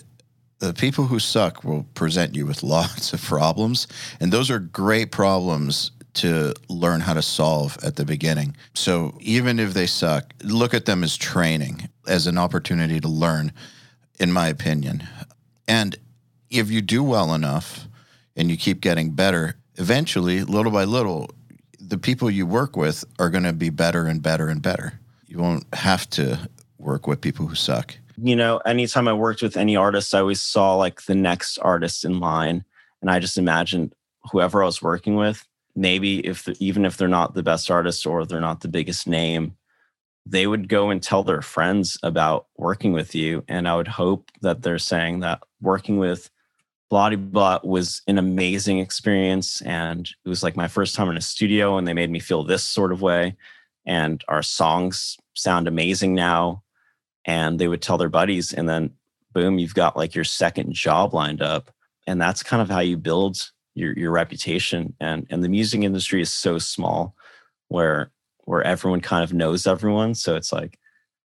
the people who suck will present you with lots of problems. And those are great problems to learn how to solve at the beginning. So even if they suck, look at them as training, as an opportunity to learn, in my opinion. And if you do well enough and you keep getting better, eventually, little by little, the people you work with are going to be better and better and better. You won't have to work with people who suck. You know, anytime I worked with any artist, I always saw like the next artist in line. And I just imagined whoever I was working with, maybe if even if they're not the best artist or they're not the biggest name, they would go and tell their friends about working with you. And I would hope that they're saying that working with Bloody Blah was an amazing experience. And it was like my first time in a studio, and they made me feel this sort of way. And our songs sound amazing now. And they would tell their buddies, and then boom, you've got like your second job lined up. And that's kind of how you build your your reputation. And and the music industry is so small where where everyone kind of knows everyone. So it's like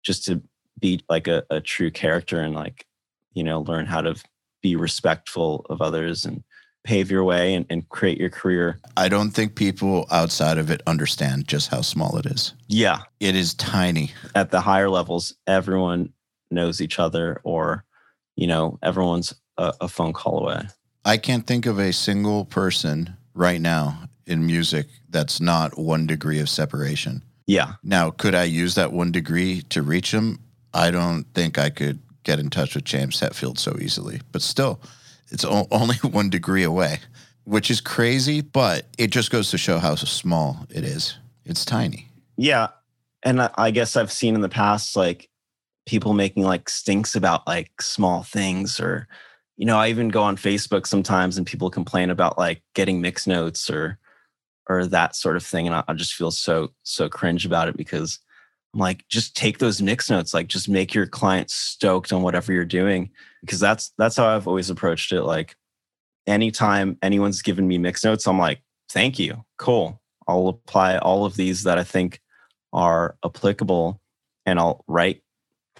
just to be like a, a true character and like, you know, learn how to be respectful of others and pave your way and, and create your career. I don't think people outside of it understand just how small it is. Yeah. It is tiny. At the higher levels, everyone knows each other or, you know, everyone's a, a phone call away. I can't think of a single person right now in music that's not one degree of separation. Yeah. Now, could I use that one degree to reach him? I don't think I could get in touch with James Hetfield so easily, but still, it's o- only one degree away, which is crazy, but it just goes to show how small it is. It's tiny. Yeah. And I, I guess I've seen in the past like people making like stinks about like small things or you know, I even go on Facebook sometimes and people complain about like getting mixed notes or or that sort of thing. And I, I just feel so so cringe about it because I'm like, just take those mix notes, like just make your client stoked on whatever you're doing. Because that's that's how I've always approached it. Like anytime anyone's given me mix notes, I'm like, thank you. Cool. I'll apply all of these that I think are applicable and I'll write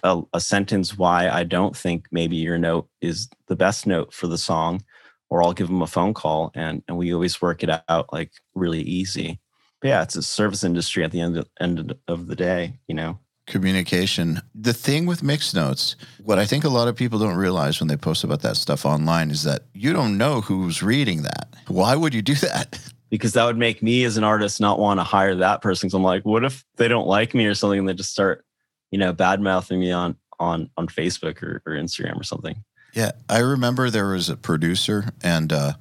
a, a, sentence why I don't think maybe your note is the best note for the song, or I'll give them a phone call and, and we always work it out like really easy. Yeah, it's a service industry at the end of, end of the day, you know. Communication. The thing with mixed notes, what I think a lot of people don't realize when they post about that stuff online is that you don't know who's reading that. Why would you do that? Because that would make me as an artist not want to hire that person. So I'm like, what if they don't like me or something and they just start you know, bad mouthing me on on on Facebook or, or Instagram or something. Yeah, I remember there was a producer and uh,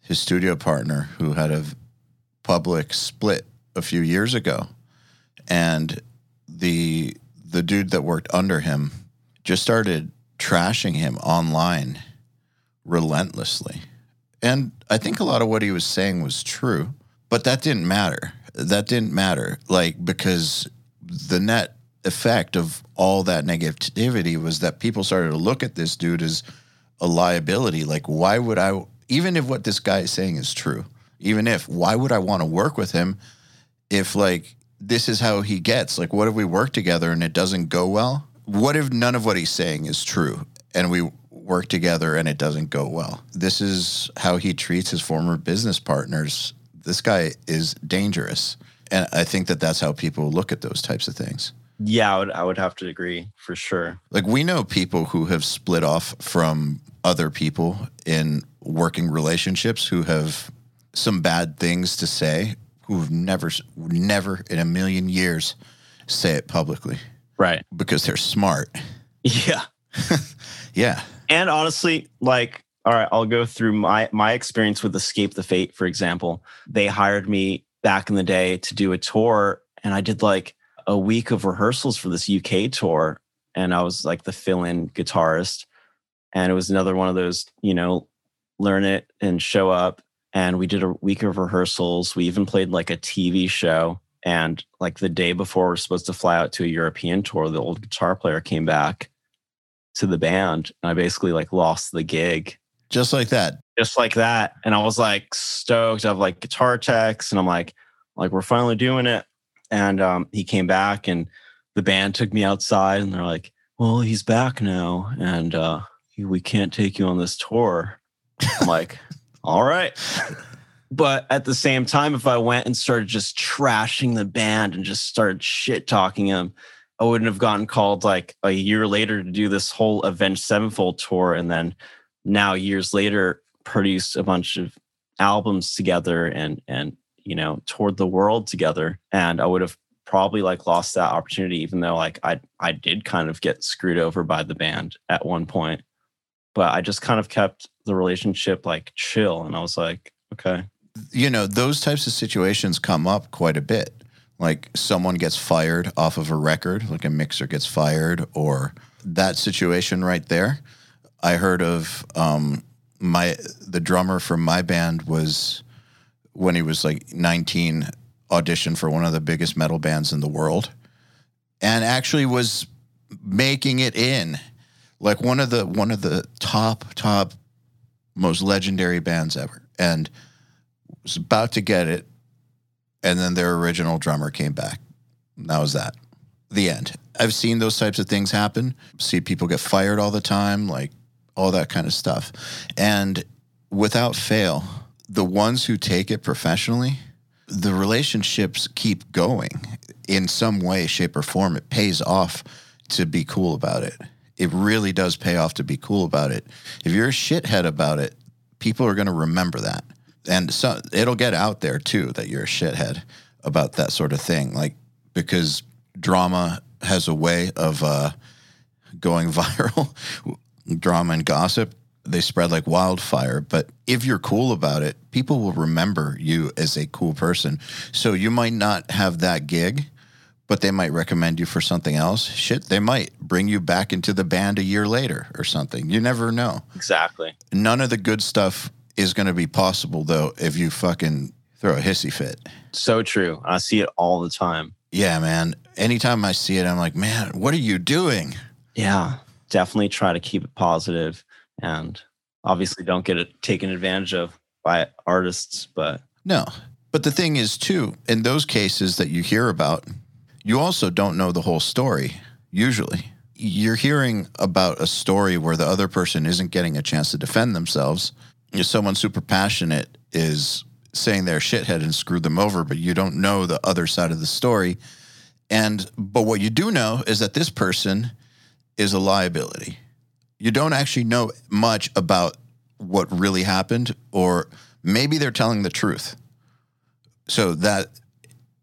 his studio partner who had a public split a few years ago, and the the dude that worked under him just started trashing him online relentlessly. And I think a lot of what he was saying was true, but that didn't matter. That didn't matter, like because the net effect of all that negativity was that people started to look at this dude as a liability. Like, why would I, even if what this guy is saying is true, even if, why would I want to work with him if like this is how he gets? Like, what if we work together and it doesn't go well? What if none of what he's saying is true and we work together and it doesn't go well? This is how he treats his former business partners. This guy is dangerous. And I think that that's how people look at those types of things. Yeah, I would, I would have to agree for sure. Like we know people who have split off from other people in working relationships who have some bad things to say, who've never, never in a million years say it publicly Right. because they're smart. Yeah. Yeah. And honestly, like, all right, I'll go through my my experience with Escape the Fate, for example. They hired me back in the day to do a tour, and I did like a week of rehearsals for this UK tour, and I was like the fill-in guitarist. And it was another one of those, you know, learn it and show up. And we did a week of rehearsals. We even played like a TV show. And like the day before we're supposed to fly out to a European tour, the old guitar player came back to the band and I basically like lost the gig Just like that. just like that. And I was like stoked. I have like guitar techs and I'm like, like we're finally doing it. And um, he came back and the band took me outside and they're like, well, he's back now and uh, we can't take you on this tour. I'm like, all right. But at the same time, if I went and started just trashing the band and just started shit talking them, I wouldn't have gotten called like a year later to do this whole Avenged Sevenfold tour. And then now years later, produce a bunch of albums together and, and, you know, toured the world together. And I would have probably like lost that opportunity, even though like I, I did kind of get screwed over by the band at one point. But I just kind of kept the relationship like chill. And I was like, okay, You know, those types of situations come up quite a bit. Like someone gets fired off of a record, like a mixer gets fired, or that situation right there. I heard of um, my the drummer from my band was when he was like 19 auditioned for one of the biggest metal bands in the world and actually was making it in like one of the one of the top top most legendary bands ever. And was about to get it and then their original drummer came back. And that was that. The end. I've seen those types of things happen. See people get fired all the time like all that kind of stuff. And without fail the ones who take it professionally the relationships keep going in some way shape or form. It pays off to be cool about it it really does pay off to be cool about it. If you're a shithead about it people are going to remember that. And so it'll get out there too that you're a shithead about that sort of thing like because drama has a way of uh, going viral. Drama and gossip they spread like wildfire but if you're cool about it people will remember you as a cool person. So you might not have that gig but they might recommend you for something else shit they might bring you back into the band a year later or something you never know exactly. none of the good stuff is going to be possible though if you fucking throw a hissy fit So true. I see it all the time. yeah man anytime i see it i'm like man what are you doing Yeah, definitely try to keep it positive and obviously don't get it taken advantage of by artists. But No. But the thing is, too, in those cases that you hear about, you also don't know the whole story, usually. You're hearing about a story where the other person isn't getting a chance to defend themselves. If someone super passionate is saying they're shithead and screwed them over, but you don't know the other side of the story. And, but what you do know is that this person is a liability. You don't actually know much about what really happened, or maybe they're telling the truth. So that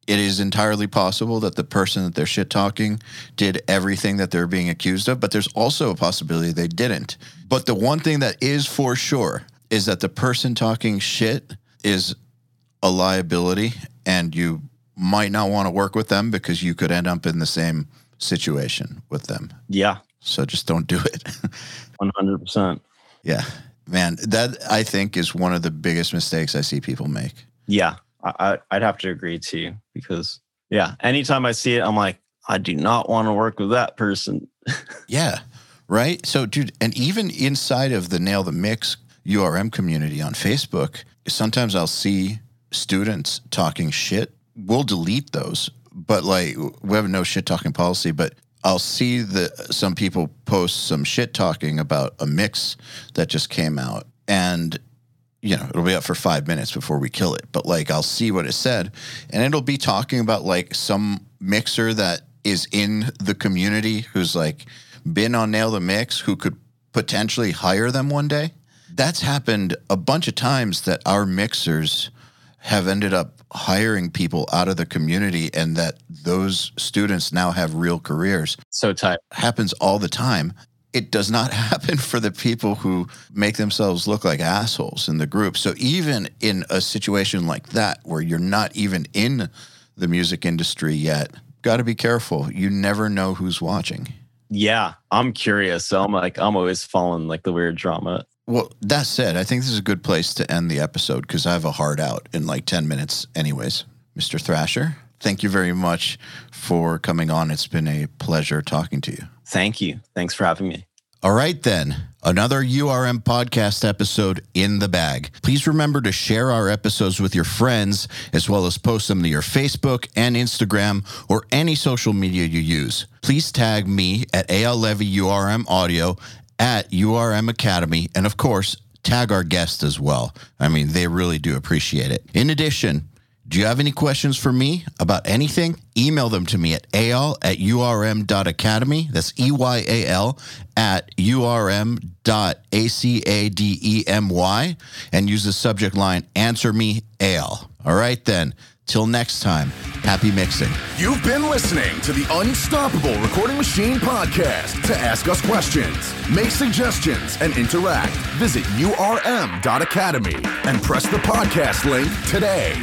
it is entirely possible that the person that they're shit talking did everything that they're being accused of, but there's also a possibility they didn't. But the one thing that is for sure is that the person talking shit is a liability and you might not want to work with them because you could end up in the same situation with them. yeah, So just don't do it. 100%. yeah. Man, that I think is one of the biggest mistakes I see people make. Yeah, I, I, I'd have to agree too because, yeah, anytime I see it, I'm like, I do not want to work with that person. Yeah. Right. So, dude, and even inside of the Nail the Mix URM community on Facebook, sometimes I'll see students talking shit we'll delete those, but like we have no shit talking policy, but I'll see that some people post some shit talking about a mix that just came out and you know, it'll be up for five minutes before we kill it. But like, I'll see what it said, and it'll be talking about like some mixer that is in the community who's like been on Nail the Mix who could potentially hire them one day. That's happened a bunch of times that our mixers have ended up hiring people out of the community and that those students now have real careers. So tight. Happens all the time it does not happen for the people who make themselves look like assholes in the group. So even in a situation like that where you're not even in the music industry yet, got to be careful. You never know who's watching. Yeah, I'm curious. So I'm like, I'm always following like the weird drama. Well, that said, I think this is a good place to end the episode because I have a hard out in like 10 minutes, anyways. Mr. Thrasher, thank you very much for coming on. It's been a pleasure talking to you. Thank you. Thanks for having me. All right, then. Another URM podcast episode in the bag. Please remember to share our episodes with your friends, as well as post them to your Facebook and Instagram or any social media you use. Please tag me at Eyal Levy URM Audio at URM Academy, and of course, tag our guests as well. I mean, they really do appreciate it. In addition, do you have any questions for me about anything? Email them to me at eyal at urm.academy. That's E Y A L at urm.academy and use the subject line Answer Me Eyal. All right, then. Till next time, happy mixing. You've been listening to the Unstoppable Recording Machine podcast. To ask us questions, make suggestions, and interact, visit urm.academy and press the podcast link today.